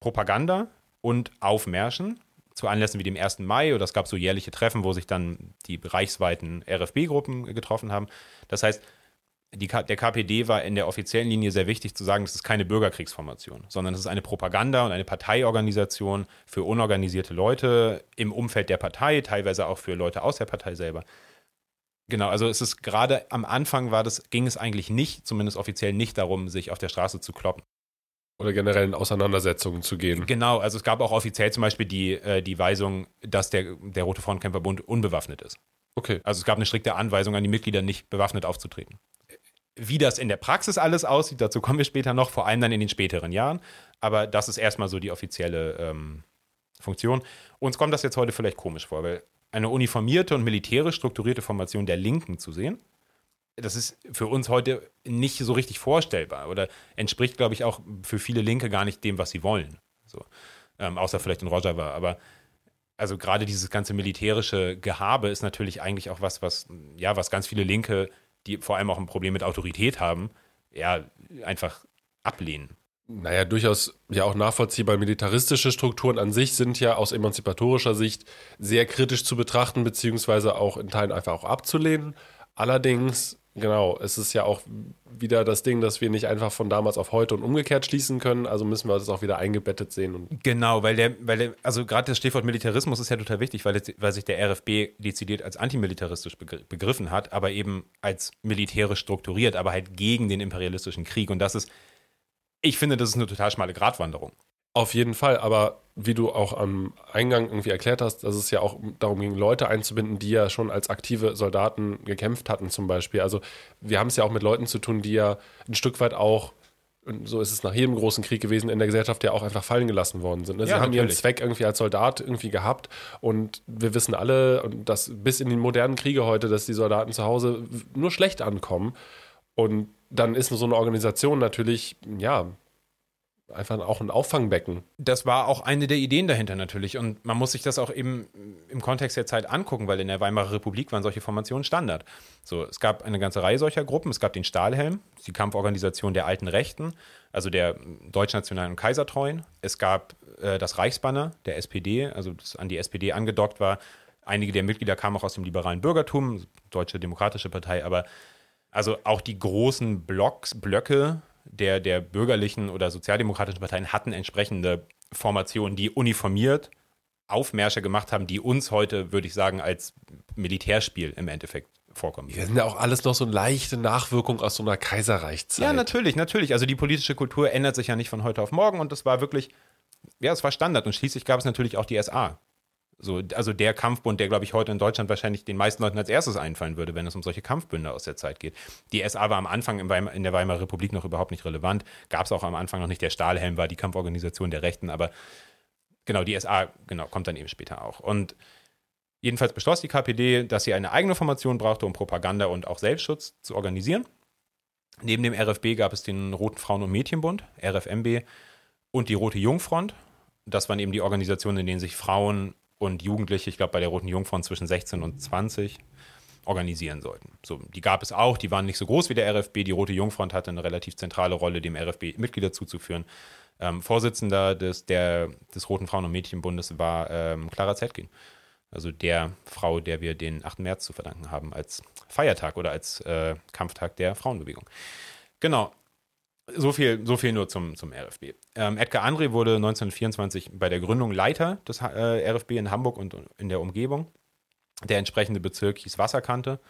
Propaganda und Aufmärschen zu Anlässen wie dem 1. Mai oder es gab so jährliche Treffen, wo sich dann die reichsweiten RFB-Gruppen getroffen haben. Das heißt, K- der KPD war in der offiziellen Linie sehr wichtig zu sagen, das ist keine Bürgerkriegsformation, sondern es ist eine Propaganda- und eine Parteiorganisation für unorganisierte Leute im Umfeld der Partei, teilweise auch für Leute aus der Partei selber. Genau, also es ist gerade am Anfang war das, ging es eigentlich nicht, zumindest offiziell nicht darum, sich auf der Straße zu kloppen. Oder generell in Auseinandersetzungen zu gehen. Genau, also es gab auch offiziell zum Beispiel die, äh, die Weisung, dass der, der Rote Frontkämpferbund unbewaffnet ist. Okay. Also es gab eine strikte Anweisung an die Mitglieder, nicht bewaffnet aufzutreten. Wie das in der Praxis alles aussieht, dazu kommen wir später noch, vor allem dann in den späteren Jahren. Aber das ist erstmal so die offizielle ähm, Funktion. Uns kommt das jetzt heute vielleicht komisch vor, weil eine uniformierte und militärisch strukturierte Formation der Linken zu sehen, das ist für uns heute nicht so richtig vorstellbar oder entspricht, glaube ich, auch für viele Linke gar nicht dem, was sie wollen. So. Ähm, außer vielleicht in Rojava. Aber also gerade dieses ganze militärische Gehabe ist natürlich eigentlich auch was, was, ja, was ganz viele Linke, die vor allem auch ein Problem mit Autorität haben, ja, einfach ablehnen. Naja, durchaus ja auch nachvollziehbar. Militaristische Strukturen an sich sind ja aus emanzipatorischer Sicht sehr kritisch zu betrachten, beziehungsweise auch in Teilen einfach auch abzulehnen. Allerdings, genau, es ist ja auch wieder das Ding, dass wir nicht einfach von damals auf heute und umgekehrt schließen können. Also müssen wir das auch wieder eingebettet sehen. Genau, weil der, weil der, also gerade das Stichwort Militarismus ist ja total wichtig, weil, weil sich der RFB dezidiert als antimilitaristisch begr- begriffen hat, aber eben als militärisch strukturiert, aber halt gegen den imperialistischen Krieg. Und das ist, ich finde, das ist eine total schmale Gratwanderung. Auf jeden Fall, aber wie du auch am Eingang irgendwie erklärt hast, dass es ja auch darum ging, Leute einzubinden, die ja schon als aktive Soldaten gekämpft hatten, zum Beispiel. Also wir haben es ja auch mit Leuten zu tun, die ja ein Stück weit auch, und so ist es nach jedem großen Krieg gewesen, in der Gesellschaft ja auch einfach fallen gelassen worden sind. ne? Sie Ja, haben ihren. Zweck irgendwie als Soldat irgendwie gehabt und wir wissen alle, und das bis in die modernen Kriege heute, dass die Soldaten zu Hause nur schlecht ankommen. Und dann ist so eine Organisation natürlich, ja, einfach auch ein Auffangbecken. Das war auch eine der Ideen dahinter natürlich. Und man muss sich das auch eben im Kontext der Zeit angucken, weil in der Weimarer Republik waren solche Formationen Standard. So, es gab eine ganze Reihe solcher Gruppen. Es gab den Stahlhelm, die Kampforganisation der alten Rechten, also der Deutschnationalen und Kaisertreuen. Es gab äh, das Reichsbanner der SPD, also das an die SPD angedockt war. Einige der Mitglieder kamen auch aus dem liberalen Bürgertum, Deutsche Demokratische Partei, aber also auch die großen Blocks, Blöcke der, der bürgerlichen oder sozialdemokratischen Parteien hatten entsprechende Formationen, die uniformiert Aufmärsche gemacht haben, die uns heute, würde ich sagen, als Militärspiel im Endeffekt vorkommen. Wir sind ja auch alles noch so eine leichte Nachwirkung aus so einer Kaiserreichszeit. Ja, natürlich, natürlich. Also die politische Kultur ändert sich ja nicht von heute auf morgen und das war wirklich, ja, es war Standard. Und schließlich gab es natürlich auch die SA. So, also der Kampfbund, der, glaube ich, heute in Deutschland wahrscheinlich den meisten Leuten als erstes einfallen würde, wenn es um solche Kampfbünde aus der Zeit geht. Die SA war am Anfang in, Weimar, in der Weimarer Republik noch überhaupt nicht relevant. Gab es auch am Anfang noch nicht. Der Stahlhelm war die Kampforganisation der Rechten, aber genau, die SA, genau, kommt dann eben später auch. Und jedenfalls beschloss die KPD, dass sie eine eigene Formation brauchte, um Propaganda und auch Selbstschutz zu organisieren. Neben dem RFB gab es den Roten Frauen- und Mädchenbund, RFMB, und die Rote Jungfront. Das waren eben die Organisationen, in denen sich Frauen und Jugendliche, ich glaube bei der Roten Jungfront zwischen 16 und 20, organisieren sollten. So, die gab es auch, die waren nicht so groß wie der RFB. Die Rote Jungfront hatte eine relativ zentrale Rolle, dem RFB Mitglieder zuzuführen. Ähm, Vorsitzender des, der, des Roten Frauen- und Mädchenbundes war ähm, Clara Zetkin. Also der Frau, der wir den 8. März zu verdanken haben, als Feiertag oder als äh, Kampftag der Frauenbewegung. Genau. So viel, so viel nur zum, zum RFB. Ähm, Edgar André wurde 1924 bei der Gründung Leiter des äh, RFB in Hamburg und in der Umgebung. Der entsprechende Bezirk hieß Wasserkante,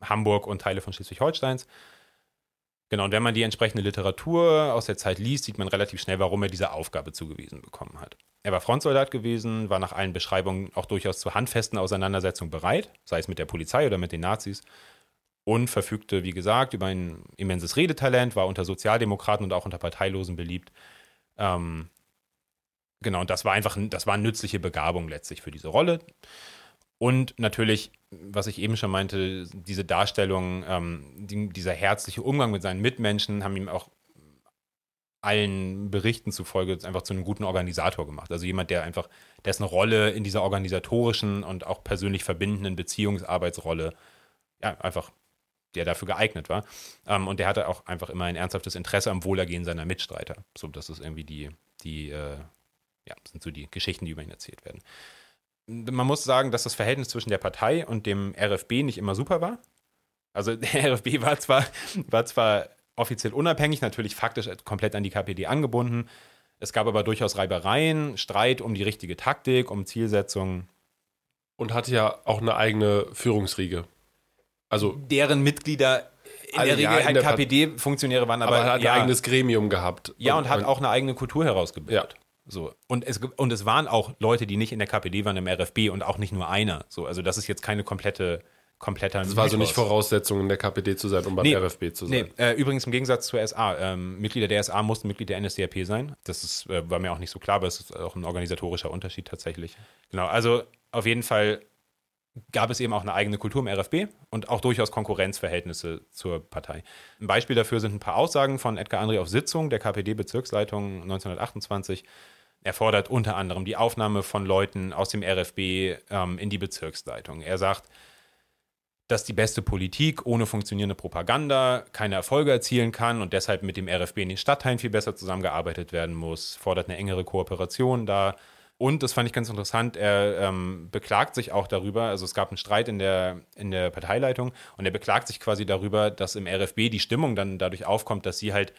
Hamburg und Teile von Schleswig-Holsteins. Genau, und wenn man die entsprechende Literatur aus der Zeit liest, sieht man relativ schnell, warum er diese Aufgabe zugewiesen bekommen hat. Er war Frontsoldat gewesen, war nach allen Beschreibungen auch durchaus zu handfesten Auseinandersetzungen bereit, sei es mit der Polizei oder mit den Nazis, und verfügte, wie gesagt, über ein immenses Redetalent, war unter Sozialdemokraten und auch unter Parteilosen beliebt. Ähm, genau, und das war einfach, das war eine nützliche Begabung letztlich für diese Rolle. Und natürlich, was ich eben schon meinte, diese Darstellung, ähm, die, dieser herzliche Umgang mit seinen Mitmenschen haben ihm auch allen Berichten zufolge einfach zu einem guten Organisator gemacht. Also jemand, der einfach, dessen Rolle in dieser organisatorischen und auch persönlich verbindenden Beziehungsarbeitsrolle ja, einfach der dafür geeignet war. Ähm, und der hatte auch einfach immer ein ernsthaftes Interesse am Wohlergehen seiner Mitstreiter. So, das ist irgendwie die, die, äh, ja, sind so die Geschichten, die über ihn erzählt werden. Man muss sagen, dass das Verhältnis zwischen der Partei und dem RFB nicht immer super war. Also [LAUGHS] der RFB war zwar, war zwar offiziell unabhängig, natürlich faktisch komplett an die KPD angebunden. Es gab aber durchaus Reibereien, Streit um die richtige Taktik, um Zielsetzungen. Und hatte ja auch eine eigene Führungsriege. Also deren Mitglieder in also der Regel ja, halt KPD-Funktionäre waren, aber, aber hat ja, ein eigenes Gremium gehabt. Ja, und, und hat auch eine eigene Kultur herausgebildet. Ja. So. Und es, und es waren auch Leute, die nicht in der KPD waren, im RFB und auch nicht nur einer. So, also das ist jetzt keine komplette kompletter Das war so nicht Voraussetzung, in der KPD zu sein, um beim nee, RFB zu sein. Nee, äh, übrigens im Gegensatz zur SA. Ähm, Mitglieder der SA mussten Mitglied der NSDAP sein. Das ist, äh, war mir auch nicht so klar, aber es ist auch ein organisatorischer Unterschied tatsächlich. Genau, also auf jeden Fall gab es eben auch eine eigene Kultur im RFB und auch durchaus Konkurrenzverhältnisse zur Partei. Ein Beispiel dafür sind ein paar Aussagen von Edgar André auf Sitzung der KPD-Bezirksleitung 1928. Er fordert unter anderem die Aufnahme von Leuten aus dem RFB ähm, in die Bezirksleitung. Er sagt, dass die beste Politik ohne funktionierende Propaganda keine Erfolge erzielen kann und deshalb mit dem RFB in den Stadtteilen viel besser zusammengearbeitet werden muss, fordert eine engere Kooperation da und das fand ich ganz interessant, er ähm, beklagt sich auch darüber, also es gab einen Streit in der, in der Parteileitung und er beklagt sich quasi darüber, dass im RFB die Stimmung dann dadurch aufkommt, dass sie halt,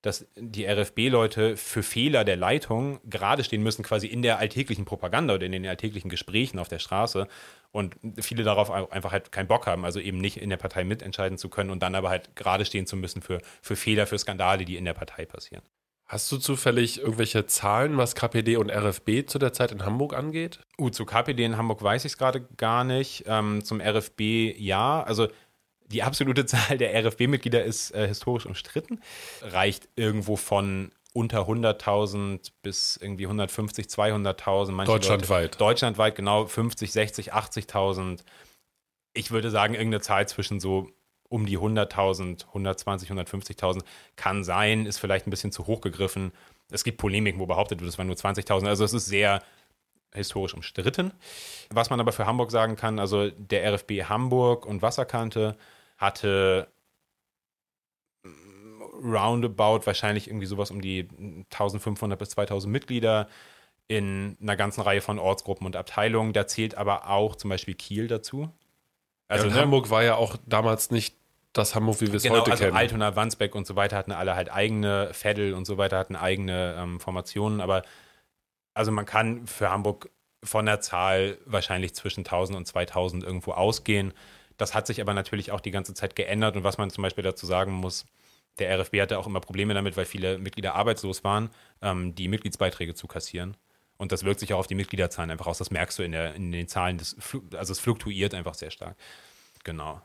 dass die RFB-Leute für Fehler der Leitung gerade stehen müssen, quasi in der alltäglichen Propaganda oder in den alltäglichen Gesprächen auf der Straße und viele darauf einfach halt keinen Bock haben, also eben nicht in der Partei mitentscheiden zu können und dann aber halt gerade stehen zu müssen für, für Fehler, für Skandale, die in der Partei passieren. Hast du zufällig irgendwelche Zahlen, was KPD und RFB zu der Zeit in Hamburg angeht? Uh, zu KPD in Hamburg weiß ich es gerade gar nicht. Ähm, zum RFB ja. Also die absolute [LAUGHS] Zahl der RFB-Mitglieder ist äh, historisch umstritten. Reicht irgendwo von unter 100.000 bis irgendwie 150, 200.000. Deutschlandweit. Leute, deutschlandweit, genau 50, 60, 80.000. Ich würde sagen, irgendeine Zahl zwischen so um die 100.000, 120, 150.000 kann sein, ist vielleicht ein bisschen zu hoch gegriffen. Es gibt Polemiken, wo behauptet wird, es waren nur 20.000. Also es ist sehr historisch umstritten. Was man aber für Hamburg sagen kann, also der RFB Hamburg und Wasserkante hatte roundabout wahrscheinlich irgendwie sowas um die 1500 bis 2000 Mitglieder in einer ganzen Reihe von Ortsgruppen und Abteilungen. Da zählt aber auch zum Beispiel Kiel dazu. Also ja, ne? Hamburg war ja auch damals nicht das Hamburg, wie wir es genau, heute also kennen. Altona, Wandsbeck und so weiter hatten alle halt eigene Veddel und so weiter, hatten eigene ähm, Formationen, aber also man kann für Hamburg von der Zahl wahrscheinlich zwischen 1000 und 2000 irgendwo ausgehen. Das hat sich aber natürlich auch die ganze Zeit geändert und was man zum Beispiel dazu sagen muss, der RFB hatte auch immer Probleme damit, weil viele Mitglieder arbeitslos waren, ähm, die Mitgliedsbeiträge zu kassieren. Und das wirkt sich auch auf die Mitgliederzahlen einfach aus. Das merkst du in, der, in den Zahlen. Das, also es fluktuiert einfach sehr stark. Genau.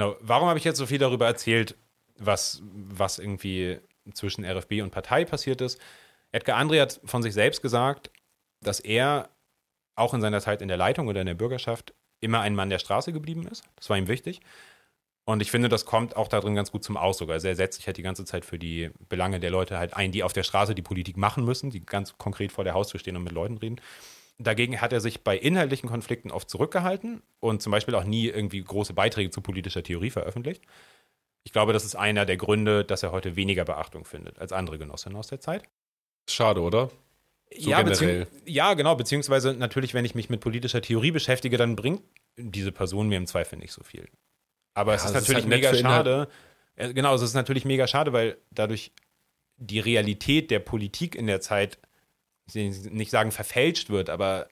Genau. Warum habe ich jetzt so viel darüber erzählt, was, was irgendwie zwischen RFB und Partei passiert ist? Edgar André hat von sich selbst gesagt, dass er auch in seiner Zeit in der Leitung oder in der Bürgerschaft immer ein Mann der Straße geblieben ist. Das war ihm wichtig. Und ich finde, das kommt auch darin ganz gut zum Ausdruck. Also er setzt sich halt die ganze Zeit für die Belange der Leute halt ein, die auf der Straße die Politik machen müssen, die ganz konkret vor der Haustür stehen und mit Leuten reden. Dagegen hat er sich bei inhaltlichen Konflikten oft zurückgehalten und zum Beispiel auch nie irgendwie große Beiträge zu politischer Theorie veröffentlicht. Ich glaube, das ist einer der Gründe, dass er heute weniger Beachtung findet als andere Genossinnen aus der Zeit. Schade, oder? So ja, ja, genau. Beziehungsweise natürlich, wenn ich mich mit politischer Theorie beschäftige, dann bringt diese Person mir im Zweifel nicht so viel. Aber ja, es ist natürlich ist halt mega schade. Äh, genau, es ist natürlich mega schade, weil dadurch die Realität der Politik in der Zeit, ich will nicht sagen verfälscht wird, aber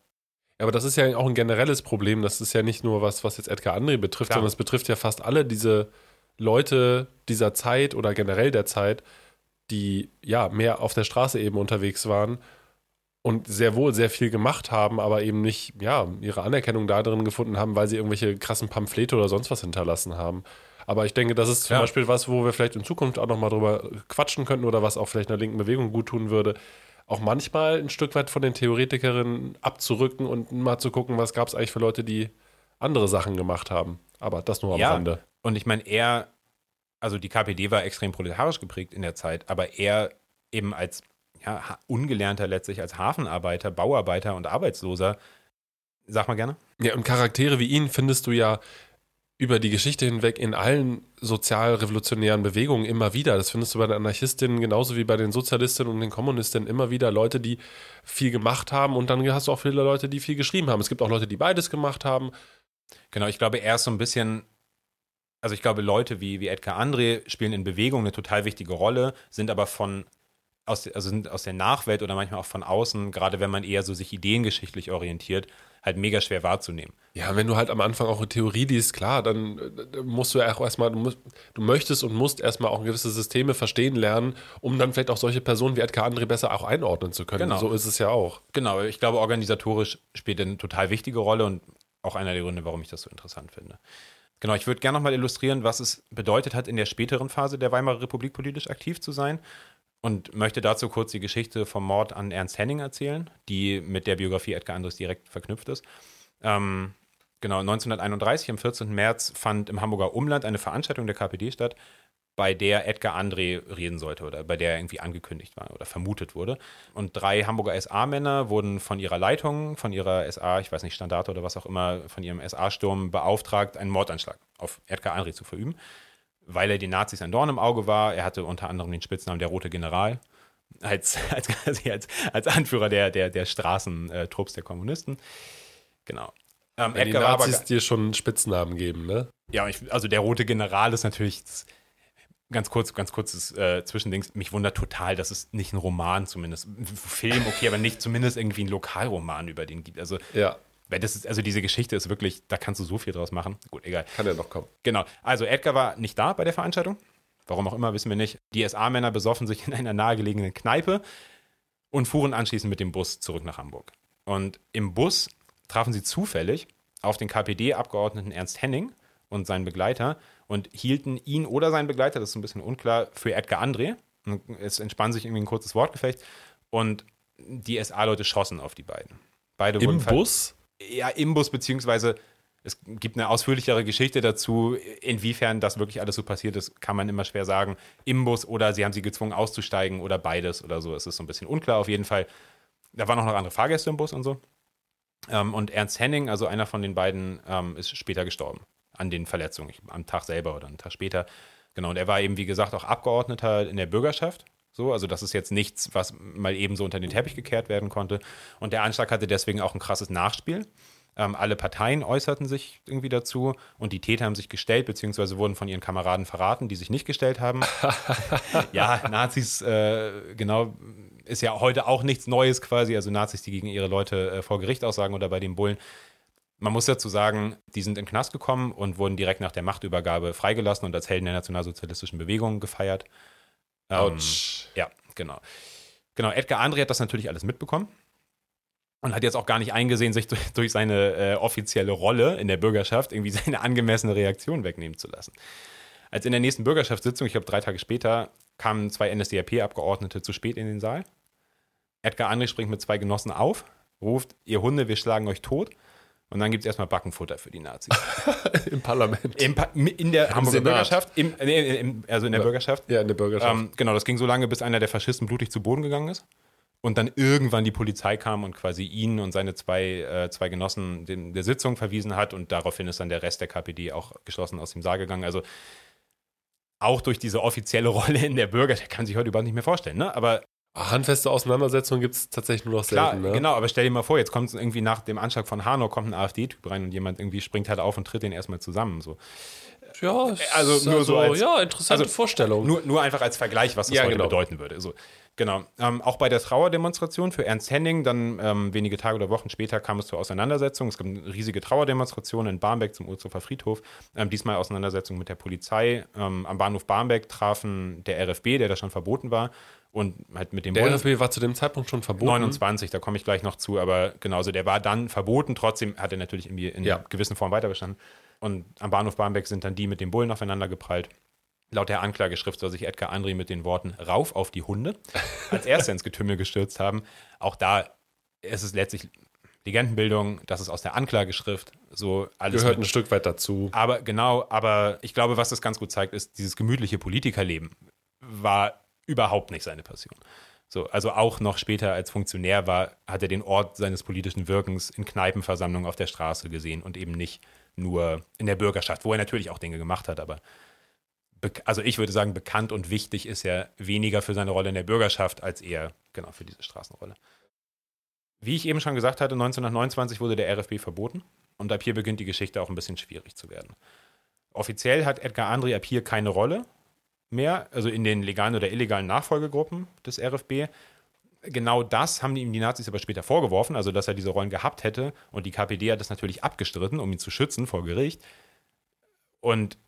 aber das ist ja auch ein generelles Problem. Das ist ja nicht nur was, was jetzt Edgar André betrifft, Klar. sondern es betrifft ja fast alle diese Leute dieser Zeit oder generell der Zeit, die ja mehr auf der Straße eben unterwegs waren und sehr wohl sehr viel gemacht haben, aber eben nicht ja, ihre Anerkennung da drin gefunden haben, weil sie irgendwelche krassen Pamphlete oder sonst was hinterlassen haben. Aber ich denke, das ist zum ja. Beispiel was, wo wir vielleicht in Zukunft auch nochmal drüber quatschen könnten oder was auch vielleicht einer linken Bewegung gut tun würde, auch manchmal ein Stück weit von den Theoretikerinnen abzurücken und mal zu gucken, was gab es eigentlich für Leute, die andere Sachen gemacht haben. Aber das nur am ja. Rande. Und ich meine, er, also die KPD war extrem proletarisch geprägt in der Zeit, aber er eben als ja, Ungelernter letztlich, als Hafenarbeiter, Bauarbeiter und Arbeitsloser, sag mal gerne. Ja, und Charaktere wie ihn findest du ja über die Geschichte hinweg in allen sozialrevolutionären Bewegungen immer wieder. Das findest du bei den Anarchistinnen genauso wie bei den Sozialistinnen und den Kommunistinnen immer wieder Leute, die viel gemacht haben und dann hast du auch viele Leute, die viel geschrieben haben. Es gibt auch Leute, die beides gemacht haben. Genau, ich glaube, er ist so ein bisschen also ich glaube, Leute wie, wie Edgar André spielen in Bewegung eine total wichtige Rolle, sind aber von aus, also sind aus der Nachwelt oder manchmal auch von außen, gerade wenn man eher so sich ideengeschichtlich orientiert, halt mega schwer wahrzunehmen. Ja, wenn du halt am Anfang auch eine Theorie liest, klar, dann musst du ja auch erstmal, du, musst, du möchtest und musst erstmal auch gewisse Systeme verstehen lernen, um dann vielleicht auch solche Personen wie Edgar André besser auch einordnen zu können. Genau. So ist es ja auch. Genau, ich glaube, organisatorisch spielt eine total wichtige Rolle und auch einer der Gründe, warum ich das so interessant finde. Genau, ich würde gerne nochmal illustrieren, was es bedeutet hat, in der späteren Phase der Weimarer Republik politisch aktiv zu sein und möchte dazu kurz die Geschichte vom Mord an Ernst Henning erzählen, die mit der Biografie Edgar Andres direkt verknüpft ist. Ähm, genau, 1931, am 14. März, fand im Hamburger Umland eine Veranstaltung der KPD statt, bei der Edgar André reden sollte oder bei der er irgendwie angekündigt war oder vermutet wurde. Und drei Hamburger SA-Männer wurden von ihrer Leitung, von ihrer SA, ich weiß nicht, Standarte oder was auch immer, von ihrem SA-Sturm beauftragt, einen Mordanschlag auf Edgar André zu verüben weil er den Nazis ein Dorn im Auge war. Er hatte unter anderem den Spitznamen der Rote General als, [LAUGHS] als, als, als Anführer der, der, der Straßentrupps der Kommunisten. Genau. Ähm, Wenn Edgar die Nazis aber, dir schon Spitznamen geben, ne? Ja, ich, also der Rote General ist natürlich ganz kurz, ganz kurzes äh, Zwischendings. Mich wundert total, dass es nicht ein Roman zumindest, ein Film, okay, aber nicht zumindest irgendwie ein Lokalroman über den gibt. Also ja. Weil das ist, also diese Geschichte ist wirklich, da kannst du so viel draus machen. Gut, egal. Kann ja noch kommen. Genau. Also Edgar war nicht da bei der Veranstaltung. Warum auch immer, wissen wir nicht. Die SA-Männer besoffen sich in einer nahegelegenen Kneipe und fuhren anschließend mit dem Bus zurück nach Hamburg. Und im Bus trafen sie zufällig auf den KPD-Abgeordneten Ernst Henning und seinen Begleiter und hielten ihn oder seinen Begleiter, das ist ein bisschen unklar, für Edgar André. Und es entspann sich irgendwie ein kurzes Wortgefecht und die SA-Leute schossen auf die beiden. Beide Im Bus? Ja, Imbus, beziehungsweise es gibt eine ausführlichere Geschichte dazu, inwiefern das wirklich alles so passiert ist, kann man immer schwer sagen. Imbus oder sie haben sie gezwungen auszusteigen oder beides oder so. Es ist so ein bisschen unklar auf jeden Fall. Da waren auch noch andere Fahrgäste im Bus und so. Ähm, und Ernst Henning, also einer von den beiden, ähm, ist später gestorben an den Verletzungen, am Tag selber oder einen Tag später. Genau, und er war eben, wie gesagt, auch Abgeordneter in der Bürgerschaft. So, also das ist jetzt nichts, was mal eben so unter den Teppich gekehrt werden konnte. Und der Anschlag hatte deswegen auch ein krasses Nachspiel. Ähm, alle Parteien äußerten sich irgendwie dazu und die Täter haben sich gestellt, beziehungsweise wurden von ihren Kameraden verraten, die sich nicht gestellt haben. [LAUGHS] ja, Nazis, äh, genau, ist ja heute auch nichts Neues quasi, also Nazis, die gegen ihre Leute äh, vor Gericht aussagen oder bei den Bullen. Man muss dazu sagen, die sind in den Knast gekommen und wurden direkt nach der Machtübergabe freigelassen und als Helden der nationalsozialistischen Bewegung gefeiert. Ähm, ja, genau. Genau, Edgar André hat das natürlich alles mitbekommen und hat jetzt auch gar nicht eingesehen, sich durch, durch seine äh, offizielle Rolle in der Bürgerschaft irgendwie [LAUGHS] seine angemessene Reaktion wegnehmen zu lassen. Als in der nächsten Bürgerschaftssitzung, ich glaube drei Tage später, kamen zwei NSDAP-Abgeordnete zu spät in den Saal. Edgar André springt mit zwei Genossen auf, ruft, ihr Hunde, wir schlagen euch tot. Und dann gibt es erstmal Backenfutter für die Nazis. [LAUGHS] Im Parlament. Im pa in der Hamburger Bürgerschaft. Im, nee, im, also in der. Bürgerschaft. Ja, in der Bürgerschaft. Ähm, genau, das ging so lange, bis einer der Faschisten blutig zu Boden gegangen ist. Und dann irgendwann die Polizei kam und quasi ihn und seine zwei, äh, zwei Genossen den, der Sitzung verwiesen hat. Und daraufhin ist dann der Rest der KPD auch geschlossen aus dem Saal gegangen. Also auch durch diese offizielle [LAUGHS] Rolle in der Bürgerschaft, kann man sich heute überhaupt nicht mehr vorstellen. Ne? Aber Handfeste Auseinandersetzungen gibt es tatsächlich nur noch Klar, selten. Ne? genau, aber stell dir mal vor, jetzt kommt irgendwie nach dem Anschlag von Hanau kommt ein AfD-Typ rein und jemand irgendwie springt halt auf und tritt den erstmal zusammen. So. Ja, Also nur so als- ja, interessante also Vorstellung. Nur, nur einfach als Vergleich, was das Ja, heute genau. bedeuten würde. So, genau. Ähm, auch bei der Trauerdemonstration für Ernst Henning, dann ähm, wenige Tage oder Wochen später kam es zur Auseinandersetzung. Es gab eine riesige Trauerdemonstration in Barmbek zum Urshofer Friedhof. Ähm, diesmal Auseinandersetzung mit der Polizei. Ähm, am Bahnhof Barmbek trafen der RFB, der da schon verboten war, und halt mit dem der Bundes- RFB war zu dem Zeitpunkt schon verboten. 29, da komme ich gleich noch zu, aber genauso, der war dann verboten, trotzdem hat er natürlich irgendwie in Ja. gewissen Form weiterbestanden. Und am Bahnhof Barmbek sind dann die mit den Bullen aufeinander geprallt. Laut der Anklageschrift soll sich Edgar André mit den Worten Rauf auf die Hunde als erster ins Getümmel gestürzt haben. Auch da ist es letztlich Legendenbildung, das ist aus der Anklageschrift, so alles. Gehört mit- ein Stück weit dazu. aber genau, aber ich glaube, was das ganz gut zeigt, ist, dieses gemütliche Politikerleben war überhaupt nicht seine Passion. So, also auch noch später als Funktionär war, hat er den Ort seines politischen Wirkens in Kneipenversammlungen auf der Straße gesehen und eben nicht nur in der Bürgerschaft, wo er natürlich auch Dinge gemacht hat, aber also ich würde sagen, bekannt und wichtig ist er weniger für seine Rolle in der Bürgerschaft als eher genau für diese Straßenrolle. Wie ich eben schon gesagt hatte, 1929 wurde der RFB verboten und ab hier beginnt die Geschichte auch ein bisschen schwierig zu werden. Offiziell hat Edgar André ab hier keine Rolle mehr, also in den legalen oder illegalen Nachfolgegruppen des RFB. Genau das haben ihm die Nazis aber später vorgeworfen, also dass er diese Rollen gehabt hätte und die KPD hat das natürlich abgestritten, um ihn zu schützen vor Gericht. Und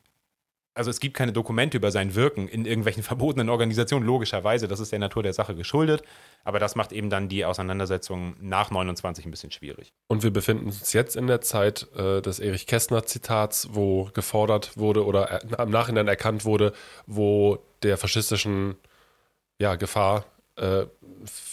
also es gibt keine Dokumente über sein Wirken in irgendwelchen [LAUGHS] verbotenen Organisationen, logischerweise, das ist der Natur der Sache geschuldet, aber das macht eben dann die Auseinandersetzung nach 29 ein bisschen schwierig. Und wir befinden uns jetzt in der Zeit äh, des Erich Kästner-Zitats, wo gefordert wurde oder im Nachhinein erkannt wurde, wo der faschistischen ja, Gefahr äh,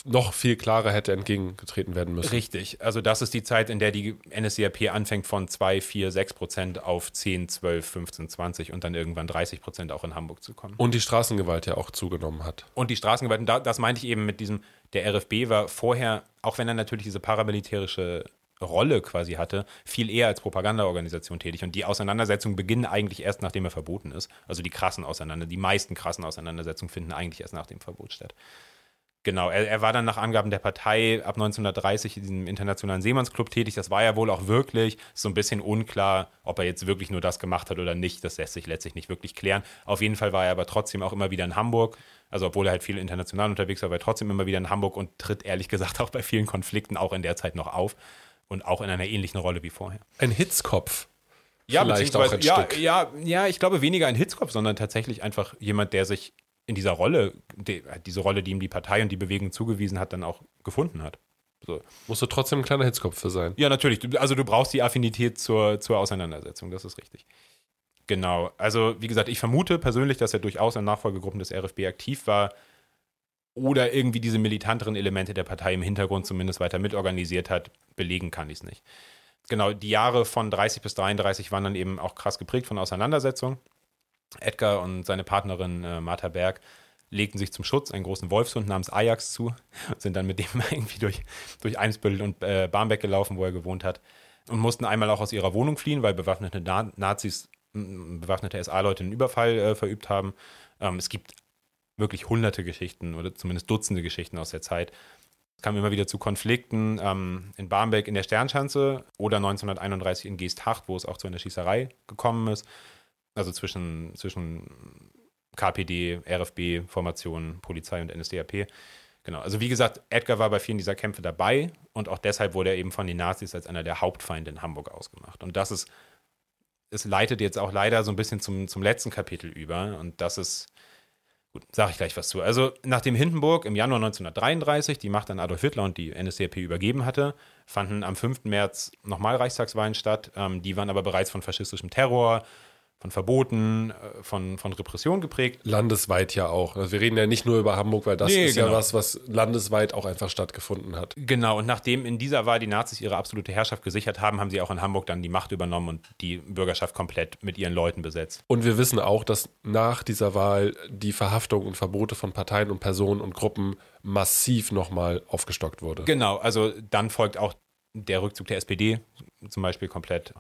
noch viel klarer hätte entgegengetreten werden müssen. Richtig. Also das ist die Zeit, in der die NSDAP anfängt von 2, 4, 6 Prozent auf 10, 12, 15, 20 und dann irgendwann 30 Prozent auch in Hamburg zu kommen. Und die Straßengewalt ja auch zugenommen hat. Und die Straßengewalt, und da, das meinte ich eben mit diesem, der RFB war vorher, auch wenn er natürlich diese paramilitärische Rolle quasi hatte, viel eher als Propagandaorganisation tätig. Und die Auseinandersetzungen beginnen eigentlich erst, nachdem er verboten ist. Also die krassen Auseinandersetzungen, die meisten krassen Auseinandersetzungen finden eigentlich erst nach dem Verbot statt. Genau, er, er war dann nach Angaben der Partei ab 1930 in diesem internationalen Seemannsclub tätig. Das war ja wohl auch wirklich Ist so ein bisschen unklar, ob er jetzt wirklich nur das gemacht hat oder nicht. Das lässt sich letztlich nicht wirklich klären. Auf jeden Fall war er aber trotzdem auch immer wieder in Hamburg. Also obwohl er halt viel international unterwegs war, war er trotzdem immer wieder in Hamburg und tritt ehrlich gesagt auch bei vielen Konflikten auch in der Zeit noch auf und auch in einer ähnlichen Rolle wie vorher. Ein Hitzkopf. Ja, Vielleicht auch ein ja, Stück. ja, ja, ich glaube weniger ein Hitzkopf, sondern tatsächlich einfach jemand, der sich in dieser Rolle, die, diese Rolle, die ihm die Partei und die Bewegung zugewiesen hat, dann auch gefunden hat. So. Musst du trotzdem ein kleiner Hitzkopf für sein. Ja, natürlich. Also du brauchst die Affinität zur, zur Auseinandersetzung, das ist richtig. Genau. Also, wie gesagt, ich vermute persönlich, dass er durchaus in Nachfolgegruppen des RFB aktiv war oder irgendwie diese militanteren Elemente der Partei im Hintergrund zumindest weiter mitorganisiert hat. Belegen kann ich es nicht. Genau, die Jahre von 30 bis 33 waren dann eben auch krass geprägt von Auseinandersetzungen. Edgar und seine Partnerin äh, Martha Berg legten sich zum Schutz einen großen Wolfshund namens Ajax zu und [LAUGHS] sind dann mit dem [LAUGHS] irgendwie durch, durch Eimsbüttel und äh, Barmbek gelaufen, wo er gewohnt hat. Und mussten einmal auch aus ihrer Wohnung fliehen, weil bewaffnete Na Nazis, bewaffnete SA-Leute einen Überfall äh, verübt haben. Ähm, es gibt wirklich hunderte Geschichten oder zumindest Dutzende Geschichten aus der Zeit. Es kam immer wieder zu Konflikten ähm, in Barmbek in der Sternschanze oder 1931 in Geesthacht, wo es auch zu einer Schießerei gekommen ist. Also zwischen, zwischen KPD, RFB, Formationen, Polizei und NSDAP. Genau. Also wie gesagt, Edgar war bei vielen dieser Kämpfe dabei und auch deshalb wurde er eben von den Nazis als einer der Hauptfeinde in Hamburg ausgemacht. Und das ist, es leitet jetzt auch leider so ein bisschen zum, zum letzten Kapitel über. Und das ist, gut, sage ich gleich was zu. Also nachdem Hindenburg im Januar 1933 die Macht an Adolf Hitler und die NSDAP übergeben hatte, fanden am 5. März nochmal Reichstagswahlen statt. Ähm, die waren aber bereits von faschistischem Terror, von Verboten, äh, von, von Repression geprägt. Landesweit ja auch. Also wir reden ja nicht nur über Hamburg, weil das Nee, ist genau. ja was, was landesweit auch einfach stattgefunden hat. Genau, und nachdem in dieser Wahl die Nazis ihre absolute Herrschaft gesichert haben, haben sie auch in Hamburg dann die Macht übernommen und die Bürgerschaft komplett mit ihren Leuten besetzt. Und wir wissen auch, dass nach dieser Wahl die Verhaftung und Verbote von Parteien und Personen und Gruppen massiv nochmal aufgestockt wurde. Genau, also dann folgt auch der Rückzug der SPD zum Beispiel komplett.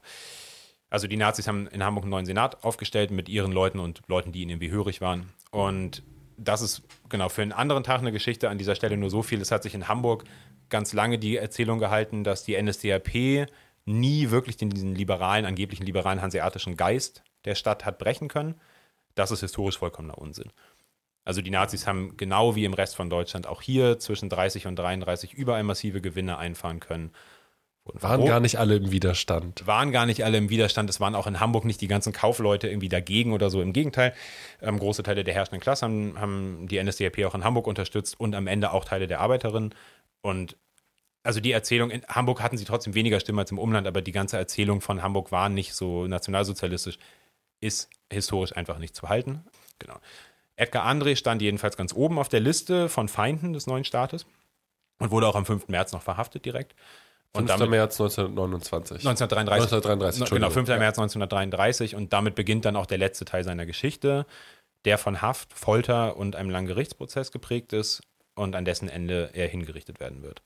Also die Nazis haben in Hamburg einen neuen Senat aufgestellt mit ihren Leuten und Leuten, die ihnen irgendwie hörig waren. Und das ist genau für einen anderen Tag eine Geschichte an dieser Stelle nur so viel. Es hat sich in Hamburg ganz lange die Erzählung gehalten, dass die NSDAP nie wirklich den, diesen liberalen, angeblichen liberalen hanseatischen Geist der Stadt hat brechen können. Das ist historisch vollkommener Unsinn. Also die Nazis haben genau wie im Rest von Deutschland auch hier zwischen 30 und 33 überall massive Gewinne einfahren können. Wurden Waren verboten gar nicht alle im Widerstand. waren gar nicht alle im Widerstand. Es waren auch in Hamburg nicht die ganzen Kaufleute irgendwie dagegen oder so. Im Gegenteil, ähm, große Teile der herrschenden Klasse haben, haben die NSDAP auch in Hamburg unterstützt und am Ende auch Teile der Arbeiterinnen. Und also die Erzählung, in Hamburg hatten sie trotzdem weniger Stimmen als im Umland, aber die ganze Erzählung von Hamburg war nicht so nationalsozialistisch, ist historisch einfach nicht zu halten. Genau. Edgar André stand jedenfalls ganz oben auf der Liste von Feinden des neuen Staates und wurde auch am 5. März noch verhaftet direkt. 5. damit- März 1929. 1933. 1933, Genau, 5. Entschuldigung. März 1933 und damit beginnt dann auch der letzte Teil seiner Geschichte, der von Haft, Folter und einem langen Gerichtsprozess geprägt ist und an dessen Ende er hingerichtet werden wird.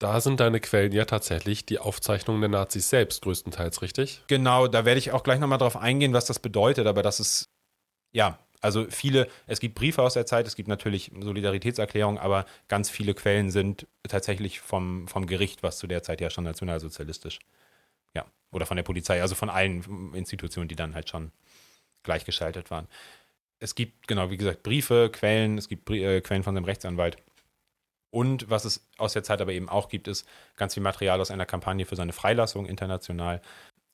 Da sind deine Quellen ja tatsächlich die Aufzeichnungen der Nazis selbst größtenteils, richtig? Genau, da werde ich auch gleich nochmal drauf eingehen, was das bedeutet, aber das ist, ja, also viele, es gibt Briefe aus der Zeit, es gibt natürlich Solidaritätserklärungen, aber ganz viele Quellen sind tatsächlich vom, vom Gericht, was zu der Zeit ja schon nationalsozialistisch, ja, oder von der Polizei, also von allen Institutionen, die dann halt schon gleichgeschaltet waren. Es gibt, genau, wie gesagt, Briefe, Quellen, es gibt äh, Quellen von seinem Rechtsanwalt. Und was es aus der Zeit aber eben auch gibt, ist ganz viel Material aus einer Kampagne für seine Freilassung international.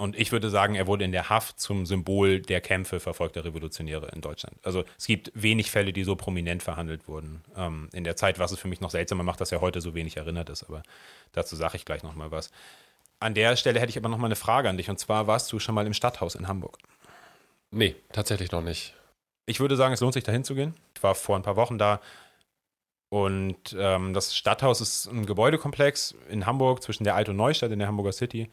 Und ich würde sagen, er wurde in der Haft zum Symbol der Kämpfe verfolgter Revolutionäre in Deutschland. Also es gibt wenig Fälle, die so prominent verhandelt wurden ähm, in der Zeit, was es für mich noch seltsamer macht, dass er heute so wenig erinnert ist. Aber dazu sage ich gleich nochmal was. An der Stelle hätte ich aber nochmal eine Frage an dich. Und zwar, warst du schon mal im Stadthaus in Hamburg? Nee, tatsächlich noch nicht. Ich würde sagen, es lohnt sich da hinzugehen. Ich war vor ein paar Wochen da. Und ähm, das Stadthaus ist ein Gebäudekomplex in Hamburg zwischen der Alt- und Neustadt in der Hamburger City.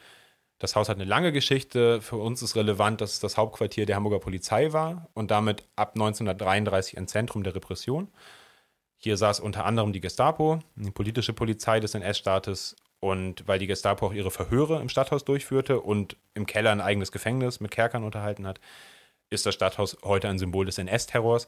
Das Haus hat eine lange Geschichte. Für uns ist relevant, dass es das Hauptquartier der Hamburger Polizei war und damit ab 1933 ein Zentrum der Repression. Hier saß unter anderem die Gestapo, die politische Polizei des NS-Staates. Und weil die Gestapo auch ihre Verhöre im Stadthaus durchführte und im Keller ein eigenes Gefängnis mit Kerkern unterhalten hat, ist das Stadthaus heute ein Symbol des NS-Terrors.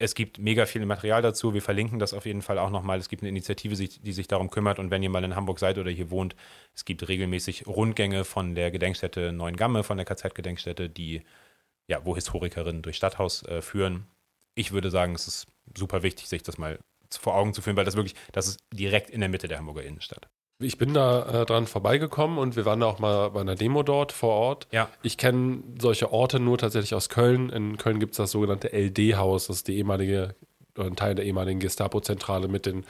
Es gibt mega viel Material dazu. Wir verlinken das auf jeden Fall auch nochmal. Es gibt eine Initiative, die sich darum kümmert. Und wenn ihr mal in Hamburg seid oder hier wohnt, es gibt regelmäßig Rundgänge von der Gedenkstätte Neuengamme, von der KZ-Gedenkstätte, die, ja, wo Historikerinnen durch Stadthaus äh, führen. Ich würde sagen, es ist super wichtig, sich das mal vor Augen zu führen, weil das wirklich, das ist direkt in der Mitte der Hamburger Innenstadt. Ich bin da äh, dran vorbeigekommen und wir waren da auch mal bei einer Demo dort vor Ort. Ja. Ich kenne solche Orte nur tatsächlich aus Köln. In Köln gibt es das sogenannte LD-Haus, das ist die ehemalige, ein Teil der ehemaligen Gestapo-Zentrale mit den,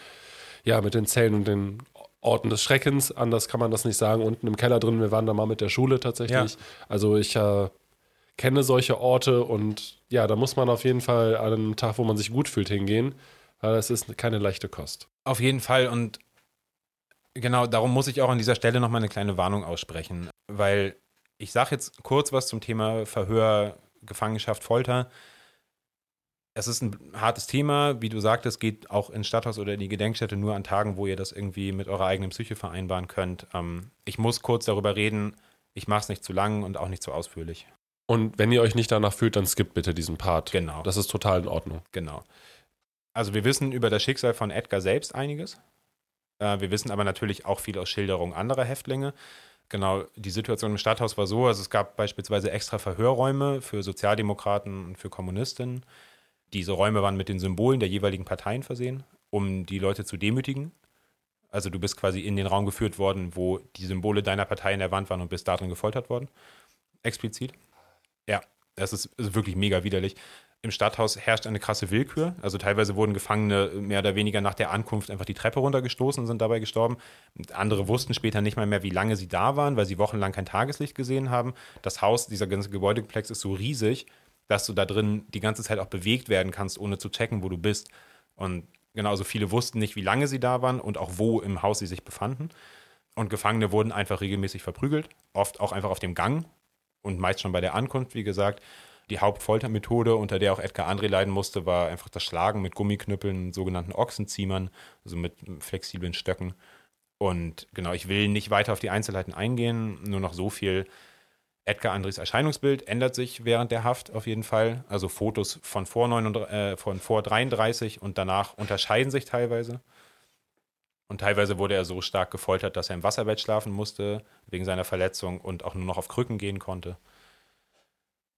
ja, mit den Zellen und den Orten des Schreckens. Anders kann man das nicht sagen. Unten im Keller drin, wir waren da mal mit der Schule tatsächlich. Ja. Also ich äh, kenne solche Orte und ja, da muss man auf jeden Fall an einem Tag, wo man sich gut fühlt, hingehen, weil es ist keine leichte Kost. Auf jeden Fall und genau darum muss ich auch an dieser Stelle nochmal eine kleine Warnung aussprechen, weil ich sage jetzt kurz was zum Thema Verhör, Gefangenschaft, Folter. Es ist ein hartes Thema, wie du sagtest, geht auch ins Stadthaus oder in die Gedenkstätte nur an Tagen, wo ihr das irgendwie mit eurer eigenen Psyche vereinbaren könnt. Ähm, ich muss kurz darüber reden, ich mache es nicht zu lang und auch nicht zu ausführlich. Und wenn ihr euch nicht danach fühlt, dann skippt bitte diesen Part. Genau. Das ist total in Ordnung. Genau. Also wir wissen über das Schicksal von Edgar selbst einiges. Äh, wir wissen aber natürlich auch viel aus Schilderungen anderer Häftlinge. Genau, die Situation im Stadthaus war so, also es gab beispielsweise extra Verhörräume für Sozialdemokraten und für Kommunistinnen. Diese Räume waren mit den Symbolen der jeweiligen Parteien versehen. um die Leute zu demütigen. Also du bist quasi in den Raum geführt worden, wo die Symbole deiner Partei in der Wand waren und bist darin gefoltert worden. Explizit. Ja, das ist, ist wirklich mega widerlich. Im Stadthaus herrscht eine krasse Willkür. Also teilweise wurden Gefangene mehr oder weniger nach der Ankunft einfach die Treppe runtergestoßen und sind dabei gestorben. Andere wussten später nicht mal mehr, wie lange sie da waren, weil sie wochenlang kein Tageslicht gesehen haben. Das Haus, dieser ganze Gebäudekomplex ist so riesig, dass du da drin die ganze Zeit auch bewegt werden kannst, ohne zu checken, wo du bist. Und genauso viele wussten nicht, wie lange sie da waren und auch wo im Haus sie sich befanden. Und Gefangene wurden einfach regelmäßig verprügelt, oft auch einfach auf dem Gang und meist schon bei der Ankunft, wie gesagt. Die Hauptfoltermethode, unter der auch Edgar André leiden musste, war einfach das Schlagen mit Gummiknüppeln, sogenannten Ochsenziehmern, also mit flexiblen Stöcken. Und genau, ich will nicht weiter auf die Einzelheiten eingehen, nur noch so viel. Edgar Andres Erscheinungsbild ändert sich während der Haft auf jeden Fall. Also Fotos von vor, 39, äh, von vor 33 und danach unterscheiden sich teilweise. Und teilweise wurde er so stark gefoltert, dass er im Wasserbett schlafen musste, wegen seiner Verletzung und auch nur noch auf Krücken gehen konnte.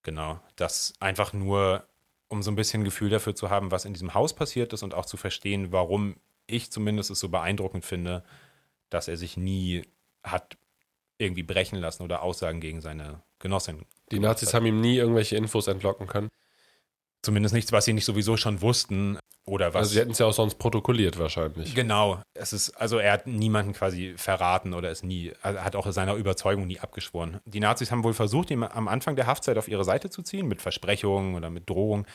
Genau, das einfach nur, um so ein bisschen Gefühl dafür zu haben, was in diesem Haus passiert ist und auch zu verstehen, warum ich zumindest es so beeindruckend finde, dass er sich nie hat irgendwie brechen lassen oder Aussagen gegen seine Genossin. Die Nazis haben ihm nie irgendwelche Infos entlocken können. Zumindest nichts, was sie nicht sowieso schon wussten. Oder was. Also sie hätten es ja auch sonst protokolliert wahrscheinlich. Genau. Es ist, also er hat niemanden quasi verraten oder es nie, er hat auch seiner Überzeugung nie abgeschworen. Die Nazis haben wohl versucht, ihn am Anfang der Haftzeit auf ihre Seite zu ziehen, mit Versprechungen oder mit Drohungen.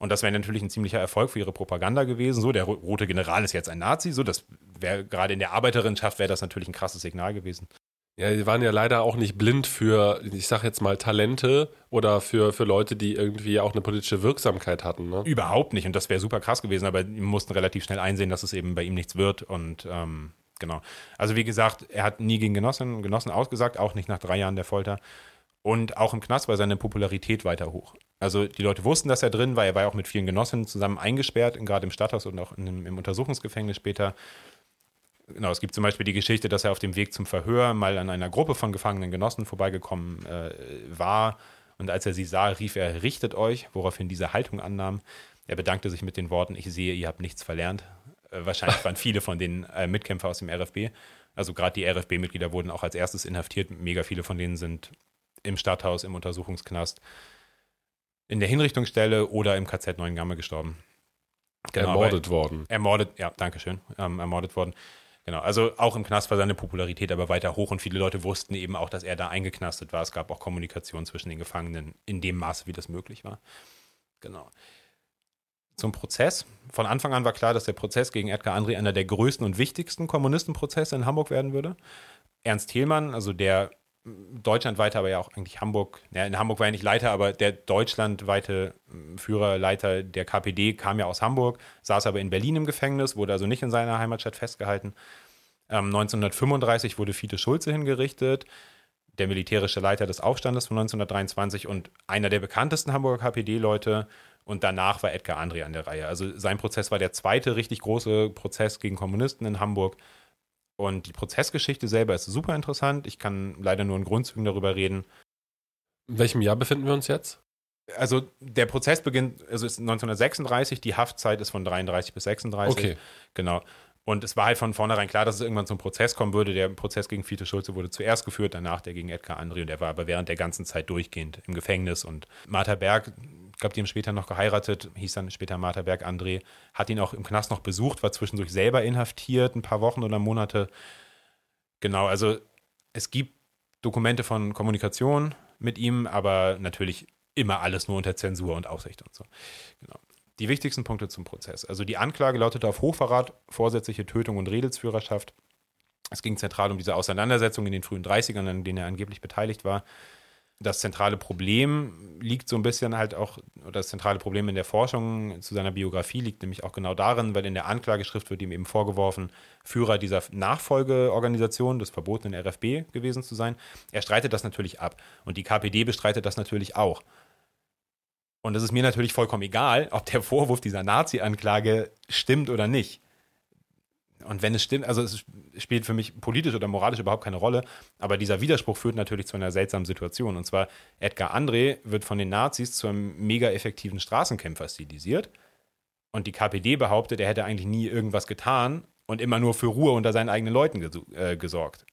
Und das wäre natürlich ein ziemlicher Erfolg für ihre Propaganda gewesen. So, der rote General ist jetzt ein Nazi. So, das wäre gerade in der Arbeiterinschaft wäre das natürlich ein krasses Signal gewesen. Ja, die waren ja leider auch nicht blind für, ich sag jetzt mal, Talente oder für, für Leute, die irgendwie auch eine politische Wirksamkeit hatten. Ne? Überhaupt nicht. Und das wäre super krass gewesen, aber die mussten relativ schnell einsehen, dass es eben bei ihm nichts wird. Und ähm, genau. Also wie gesagt, er hat nie gegen Genossen, Genossen ausgesagt, auch nicht nach drei Jahren der Folter. Und auch im Knast war seine Popularität weiter hoch. Also die Leute wussten, dass er drin war. Er war ja auch mit vielen Genossen zusammen eingesperrt, gerade im Stadthaus und auch in, im Untersuchungsgefängnis später. Genau, es gibt zum Beispiel die Geschichte, dass er auf dem Weg zum Verhör mal an einer Gruppe von gefangenen Genossen vorbeigekommen äh, war. Und als er sie sah, rief er, richtet euch, woraufhin diese Haltung annahm. Er bedankte sich mit den Worten, ich sehe, ihr habt nichts verlernt. Äh, wahrscheinlich waren viele von den äh, Mitkämpfer aus dem RFB. Also gerade die RFB-Mitglieder wurden auch als erstes inhaftiert. Mega viele von denen sind im Stadthaus, im Untersuchungsknast, in der Hinrichtungsstelle oder im KZ Neuengamme gestorben. Genau, ermordet worden. Ermordet, ja, danke schön. Ähm, ermordet worden. Genau, also auch im Knast war seine Popularität aber weiter hoch und viele Leute wussten eben auch, dass er da eingeknastet war. Es gab auch Kommunikation zwischen den Gefangenen in dem Maße, wie das möglich war. Genau. Zum Prozess. Von Anfang an war klar, dass der Prozess gegen Edgar André einer der größten und wichtigsten Kommunistenprozesse in Hamburg werden würde. Ernst Thielmann, also der deutschlandweite, aber ja auch eigentlich Hamburg, ja, in Hamburg war er nicht Leiter, aber der deutschlandweite hm, Führer, Leiter der KPD kam ja aus Hamburg, saß aber in Berlin im Gefängnis, wurde also nicht in seiner Heimatstadt festgehalten. Ähm, 1935 wurde Fiete Schulze hingerichtet, der militärische Leiter des Aufstandes von 1923 und einer der bekanntesten Hamburger KPD-Leute. Und danach war Edgar André an der Reihe. Also sein Prozess war der zweite richtig große Prozess gegen Kommunisten in Hamburg. Und die Prozessgeschichte selber ist super interessant. Ich kann leider nur in Grundzügen darüber reden. In welchem Jahr befinden wir uns jetzt? Also der Prozess beginnt, also ist 1936, die Haftzeit ist von 33 bis 36. Okay. Genau. Und es war halt von vornherein klar, dass es irgendwann zum Prozess kommen würde. Der Prozess gegen Fiete Schulze wurde zuerst geführt, danach der gegen Edgar André. Und der war aber während der ganzen Zeit durchgehend im Gefängnis. Und Martha Berg, ich glaube, die haben später noch geheiratet, hieß dann später Martha Berg André, hat ihn auch im Knast noch besucht, war zwischendurch selber inhaftiert, ein paar Wochen oder Monate. Genau, also es gibt Dokumente von Kommunikation mit ihm, aber natürlich immer alles nur unter Zensur und Aufsicht und so. Genau. Die wichtigsten Punkte zum Prozess. Also die Anklage lautete auf Hochverrat, vorsätzliche Tötung und Redelsführerschaft. Es ging zentral um diese Auseinandersetzung in den frühen 30ern, an denen er angeblich beteiligt war das zentrale Problem liegt so ein bisschen halt auch, oder das zentrale Problem in der Forschung zu seiner Biografie liegt nämlich auch genau darin, weil in der Anklageschrift wird ihm eben vorgeworfen, Führer dieser Nachfolgeorganisation des verbotenen RFB gewesen zu sein. Er streitet das natürlich ab und die KPD bestreitet das natürlich auch. Und es ist mir natürlich vollkommen egal, ob der Vorwurf dieser Nazi-Anklage stimmt oder nicht. Und wenn es stimmt, also es spielt für mich politisch oder moralisch überhaupt keine Rolle, aber dieser Widerspruch führt natürlich zu einer seltsamen Situation. Und zwar, Edgar André wird von den Nazis zu einem mega effektiven Straßenkämpfer stilisiert. Und die KPD behauptet, er hätte eigentlich nie irgendwas getan und immer nur für Ruhe unter seinen eigenen Leuten äh, gesorgt.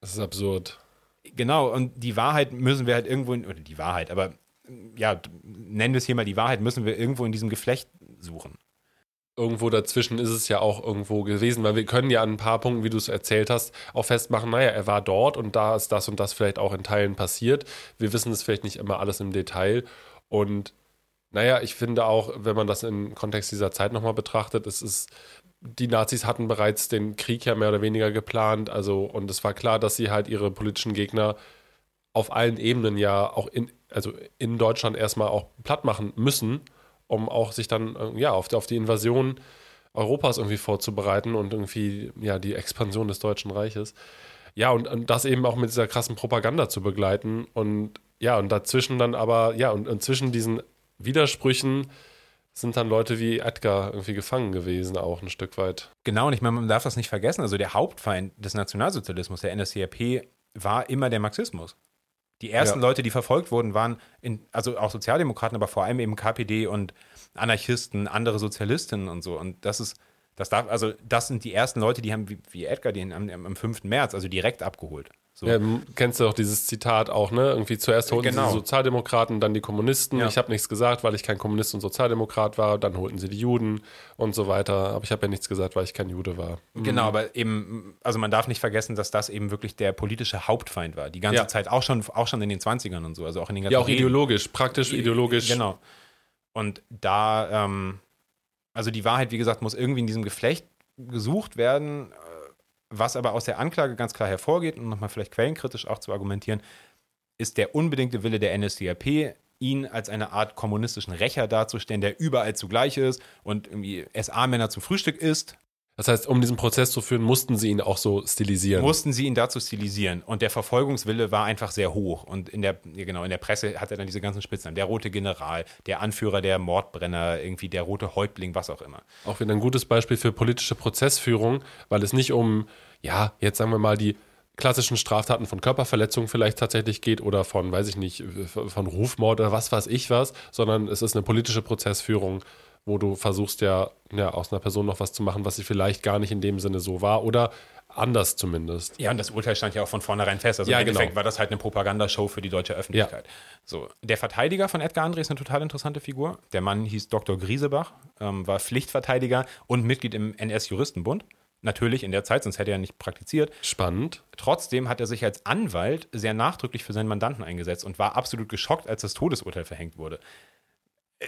Das ist absurd. Genau, und die Wahrheit müssen wir halt irgendwo, in, oder die Wahrheit, aber ja, nennen wir es hier mal die Wahrheit, müssen wir irgendwo in diesem Geflecht suchen. Irgendwo dazwischen ist es ja auch irgendwo gewesen, weil wir können ja an ein paar Punkten, wie du es erzählt hast, auch festmachen, naja, er war dort und da ist das und das vielleicht auch in Teilen passiert. Wir wissen es vielleicht nicht immer alles im Detail. Und naja, ich finde auch, wenn man das im Kontext dieser Zeit nochmal betrachtet, es ist, die Nazis hatten bereits den Krieg ja mehr oder weniger geplant, also und es war klar, dass sie halt ihre politischen Gegner auf allen Ebenen ja auch in, also in Deutschland erstmal auch platt machen müssen, um auch sich dann äh, ja auf, auf die Invasion Europas irgendwie vorzubereiten und irgendwie ja die Expansion des Deutschen Reiches. Ja, und, und das eben auch mit dieser krassen Propaganda zu begleiten und ja, und dazwischen dann aber, ja, und, und zwischen diesen Widersprüchen sind dann Leute wie Edgar irgendwie gefangen gewesen, auch ein Stück weit. Genau, und ich meine, man darf das nicht vergessen. Also der Hauptfeind des Nationalsozialismus, der NSDAP, war immer der Marxismus. Die ersten ja. Leute, die verfolgt wurden, waren in, also auch Sozialdemokraten, aber vor allem eben KPD und Anarchisten, andere Sozialistinnen und so. Und das ist, das darf, also das sind die ersten Leute, die haben wie, wie Edgar den am, am 5. März, also direkt abgeholt. So. Ja, kennst du doch dieses Zitat auch, ne? Irgendwie zuerst holten genau. sie die Sozialdemokraten, dann die Kommunisten. Ja. Ich habe nichts gesagt, weil ich kein Kommunist und Sozialdemokrat war. Dann holten sie die Juden und so weiter. Aber ich habe ja nichts gesagt, weil ich kein Jude war. Mhm. Genau, aber eben, also man darf nicht vergessen, dass das eben wirklich der politische Hauptfeind war. Die ganze ja. Zeit, auch schon, auch schon in den 20ern und so. Also auch in den ganzen Ja, auch ideologisch, praktisch ideologisch. Genau. Und da, ähm, also die Wahrheit, wie gesagt, muss irgendwie in diesem Geflecht gesucht werden was aber aus der Anklage ganz klar hervorgeht, um nochmal vielleicht quellenkritisch auch zu argumentieren, ist der unbedingte Wille der NSDAP, ihn als eine Art kommunistischen Rächer darzustellen, der überall zugleich ist und irgendwie SA-Männer zum Frühstück isst das heißt, um diesen Prozess zu führen, mussten sie ihn auch so stilisieren. Mussten sie ihn dazu stilisieren. Und der Verfolgungswille war einfach sehr hoch. Und in der, genau, in der Presse hat er dann diese ganzen Spitznamen. Der rote General, der Anführer der Mordbrenner, irgendwie der rote Häuptling, was auch immer. Auch wieder ein gutes Beispiel für politische Prozessführung, weil es nicht um, ja, jetzt sagen wir mal, die klassischen Straftaten von Körperverletzung vielleicht tatsächlich geht oder von, weiß ich nicht, von Rufmord oder was weiß ich was, sondern es ist eine politische Prozessführung wo du versuchst ja, ja aus einer Person noch was zu machen, was sie vielleicht gar nicht in dem Sinne so war oder anders zumindest. Ja, und das Urteil stand ja auch von vornherein fest. Also ja, im Endeffekt genau. war das halt eine Propagandashow für die deutsche Öffentlichkeit. Ja. So, der Verteidiger von Edgar André ist eine total interessante Figur. Der Mann hieß Dr. Griesebach, ähm, war Pflichtverteidiger und Mitglied im NS-Juristenbund. Natürlich in der Zeit, sonst hätte er nicht praktiziert. Spannend. Trotzdem hat er sich als Anwalt sehr nachdrücklich für seinen Mandanten eingesetzt und war absolut geschockt, als das Todesurteil verhängt wurde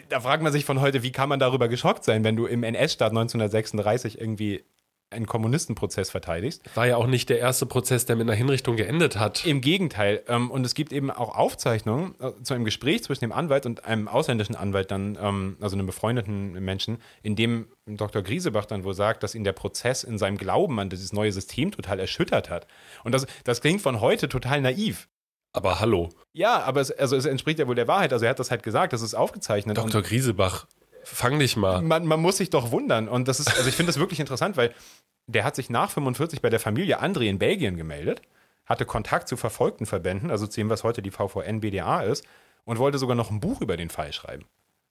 da fragt man sich von heute, wie kann man darüber geschockt sein, wenn du im NS-Staat 1936 irgendwie einen Kommunistenprozess verteidigst. War ja auch nicht der erste Prozess, der mit einer Hinrichtung geendet hat. Im Gegenteil. Ähm, und es gibt eben auch Aufzeichnungen äh, zu einem Gespräch zwischen dem Anwalt und einem ausländischen Anwalt dann, ähm, also einem befreundeten Menschen, in dem Dr. Griesebach dann wohl sagt, dass ihn der Prozess in seinem Glauben an dieses neue System total erschüttert hat. Und das, das klingt von heute total naiv. Aber hallo. Ja, aber es, also es entspricht ja wohl der Wahrheit. Also er hat das halt gesagt, das ist aufgezeichnet. Dr. Griesebach, fang dich mal. Man, man muss sich doch wundern. Und das ist, also ich finde das wirklich interessant, weil der hat sich nach 45 bei der Familie André in Belgien gemeldet, hatte Kontakt zu verfolgten Verbänden, also zu dem, was heute die VVN BDA ist, und wollte sogar noch ein Buch über den Fall schreiben.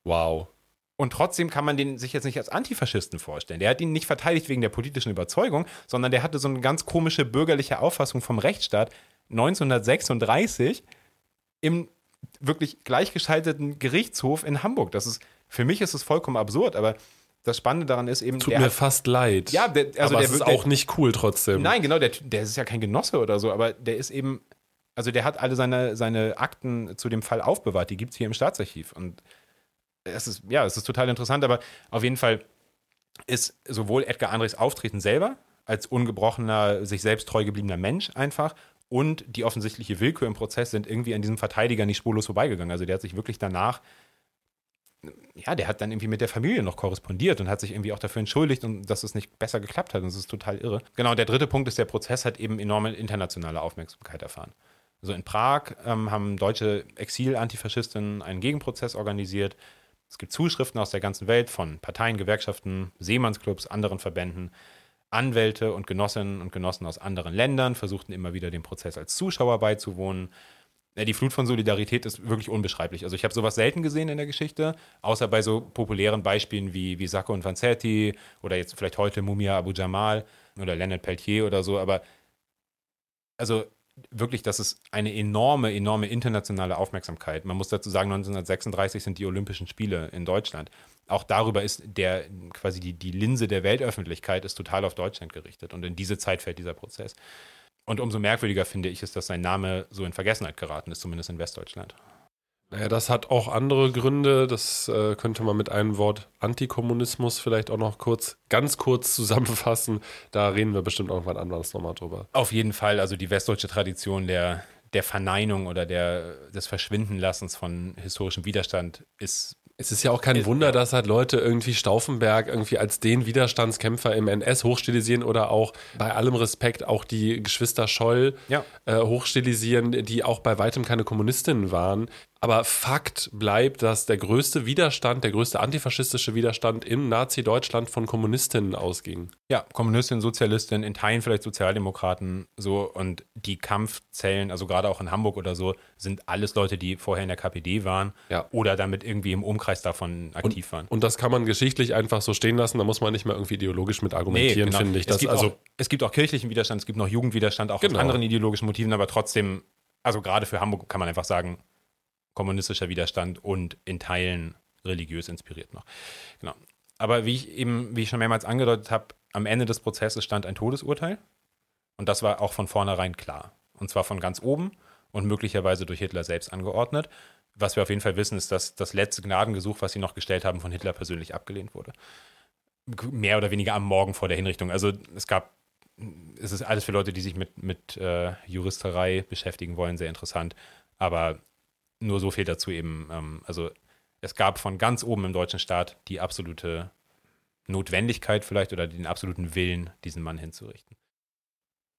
Wow. Und trotzdem kann man den sich jetzt nicht als Antifaschisten vorstellen. Der hat ihn nicht verteidigt wegen der politischen Überzeugung, sondern der hatte so eine ganz komische bürgerliche Auffassung vom Rechtsstaat, 1936 im wirklich gleichgeschalteten Gerichtshof in Hamburg. Das ist, für mich ist es vollkommen absurd, aber das Spannende daran ist eben. Tut mir hat, fast leid. Ja, der, also aber der, es ist der, auch nicht cool trotzdem. Nein, genau, der, der ist ja kein Genosse oder so, aber der ist eben, also der hat alle seine, seine Akten zu dem Fall aufbewahrt. Die gibt es hier im Staatsarchiv. Und es ist, ja, es ist total interessant, aber auf jeden Fall ist sowohl Edgar Andres Auftreten selber als ungebrochener, sich selbst treu gebliebener Mensch einfach und die offensichtliche Willkür im Prozess sind irgendwie an diesem Verteidiger nicht spurlos vorbeigegangen. Also der hat sich wirklich danach, ja, der hat dann irgendwie mit der Familie noch korrespondiert und hat sich irgendwie auch dafür entschuldigt und dass es nicht besser geklappt hat. Und das ist total irre. Genau, der dritte Punkt ist, der Prozess hat eben enorme internationale Aufmerksamkeit erfahren. Also in Prag ähm, haben deutsche Exil-Antifaschistinnen einen Gegenprozess organisiert. Es gibt Zuschriften aus der ganzen Welt von Parteien, Gewerkschaften, Seemannsclubs, anderen Verbänden. Anwälte und Genossinnen und Genossen aus anderen Ländern versuchten immer wieder dem Prozess als Zuschauer beizuwohnen. Die Flut von Solidarität ist wirklich unbeschreiblich. Also ich habe sowas selten gesehen in der Geschichte, außer bei so populären Beispielen wie, wie Sacco und Vanzetti oder jetzt vielleicht heute Mumia Abu Jamal oder Leonard Peltier oder so, aber also wirklich, das ist eine enorme, enorme internationale Aufmerksamkeit. Man muss dazu sagen, 1936 sind die Olympischen Spiele in Deutschland. Auch darüber ist der quasi die, die Linse der Weltöffentlichkeit ist total auf Deutschland gerichtet. Und in diese Zeit fällt dieser Prozess. Und umso merkwürdiger finde ich es, dass sein Name so in Vergessenheit geraten ist, zumindest in Westdeutschland. Naja, das hat auch andere Gründe. Das äh, könnte man mit einem Wort Antikommunismus vielleicht auch noch kurz, ganz kurz zusammenfassen. Da reden wir bestimmt irgendwann anders nochmal drüber. Auf jeden Fall, also die westdeutsche Tradition der, der Verneinung oder der, des Verschwindenlassens von historischem Widerstand ist es ist ja auch kein Wunder, dass halt Leute irgendwie Stauffenberg irgendwie als den Widerstandskämpfer im NS hochstilisieren oder auch bei allem Respekt auch die Geschwister Scholl ja. äh, hochstilisieren, die auch bei weitem keine Kommunistinnen waren. Aber Fakt bleibt, dass der größte Widerstand, der größte antifaschistische Widerstand im Nazi-Deutschland von Kommunistinnen ausging. Ja, Kommunistinnen, Sozialistinnen, in Teilen vielleicht Sozialdemokraten, so und die Kampfzellen, also gerade auch in Hamburg oder so, sind alles Leute, die vorher in der KPD waren ja. oder damit irgendwie im Umkreis davon aktiv und, waren. Und das kann man geschichtlich einfach so stehen lassen, da muss man nicht mehr irgendwie ideologisch mit argumentieren, nee, genau. finde ich. Es gibt, also, auch, es gibt auch kirchlichen Widerstand, es gibt noch Jugendwiderstand, auch genau. aus anderen ideologischen Motiven, aber trotzdem, also gerade für Hamburg kann man einfach sagen, kommunistischer Widerstand und in Teilen religiös inspiriert noch. Genau. Aber wie ich eben, wie ich schon mehrmals angedeutet habe, am Ende des Prozesses stand ein Todesurteil. Und das war auch von vornherein klar. Und zwar von ganz oben und möglicherweise durch Hitler selbst angeordnet. Was wir auf jeden Fall wissen, ist, dass das letzte Gnadengesuch, was sie noch gestellt haben, von Hitler persönlich abgelehnt wurde. Mehr oder weniger am Morgen vor der Hinrichtung. Also es gab, es ist alles für Leute, die sich mit, mit äh, Juristerei beschäftigen wollen, sehr interessant. Aber nur so viel dazu eben. Ähm, also es gab von ganz oben im deutschen Staat die absolute Notwendigkeit vielleicht oder den absoluten Willen, diesen Mann hinzurichten.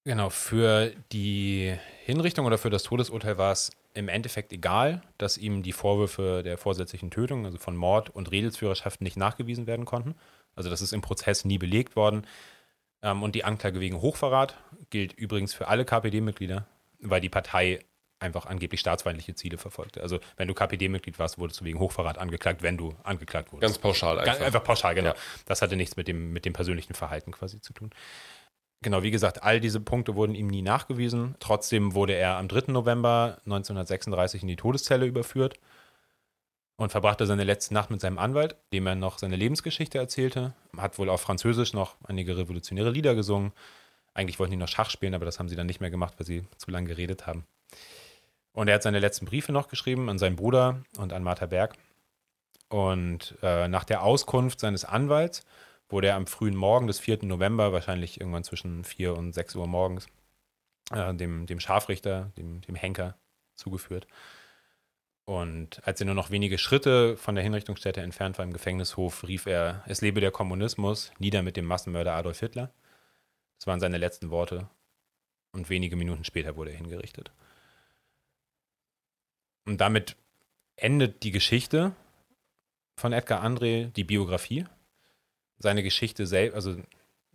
Genau, für die Hinrichtung oder für das Todesurteil war es im Endeffekt egal, dass ihm die Vorwürfe der vorsätzlichen Tötung, also von Mord und Redelsführerschaft, nicht nachgewiesen werden konnten. Also das ist im Prozess nie belegt worden. Ähm, und die Anklage wegen Hochverrat gilt übrigens für alle KPD-Mitglieder, weil die Partei einfach angeblich staatsfeindliche Ziele verfolgte. Also wenn du KPD-Mitglied warst, wurdest du wegen Hochverrat angeklagt, wenn du angeklagt wurdest. Ganz pauschal einfach. einfach pauschal, genau. Ja. Das hatte nichts mit dem, mit dem persönlichen Verhalten quasi zu tun. Genau, wie gesagt, all diese Punkte wurden ihm nie nachgewiesen. Trotzdem wurde er am 3. November 1936 in die Todeszelle überführt und verbrachte seine letzte Nacht mit seinem Anwalt, dem er noch seine Lebensgeschichte erzählte. Hat wohl auf Französisch noch einige revolutionäre Lieder gesungen. Eigentlich wollten die noch Schach spielen, aber das haben sie dann nicht mehr gemacht, weil sie zu lange geredet haben. Und er hat seine letzten Briefe noch geschrieben an seinen Bruder und an Martha Berg. Und äh, nach der Auskunft seines Anwalts wurde er am frühen Morgen des 4. November, wahrscheinlich irgendwann zwischen 4 und 6 Uhr morgens, äh, dem, dem Scharfrichter, dem, dem Henker, zugeführt. Und als er nur noch wenige Schritte von der Hinrichtungsstätte entfernt war im Gefängnishof, rief er: Es lebe der Kommunismus, nieder mit dem Massenmörder Adolf Hitler. Das waren seine letzten Worte. Und wenige Minuten später wurde er hingerichtet. Und damit endet die Geschichte von Edgar André, die Biografie. Seine Geschichte selbst, also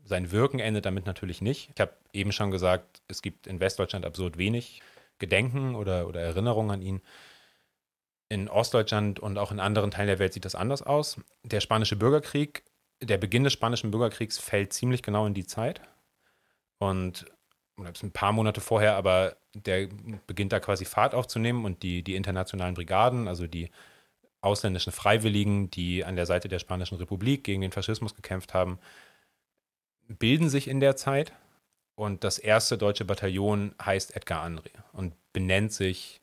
sein Wirken endet damit natürlich nicht. Ich habe eben schon gesagt, es gibt in Westdeutschland absurd wenig Gedenken oder, oder Erinnerungen an ihn. In Ostdeutschland und auch in anderen Teilen der Welt sieht das anders aus. Der spanische Bürgerkrieg, der Beginn des spanischen Bürgerkriegs fällt ziemlich genau in die Zeit. Und ein paar Monate vorher, aber der beginnt da quasi Fahrt aufzunehmen und die, die internationalen Brigaden, also die ausländischen Freiwilligen, die an der Seite der Spanischen Republik gegen den Faschismus gekämpft haben, bilden sich in der Zeit. Und das erste deutsche Bataillon heißt Edgar André und benennt sich,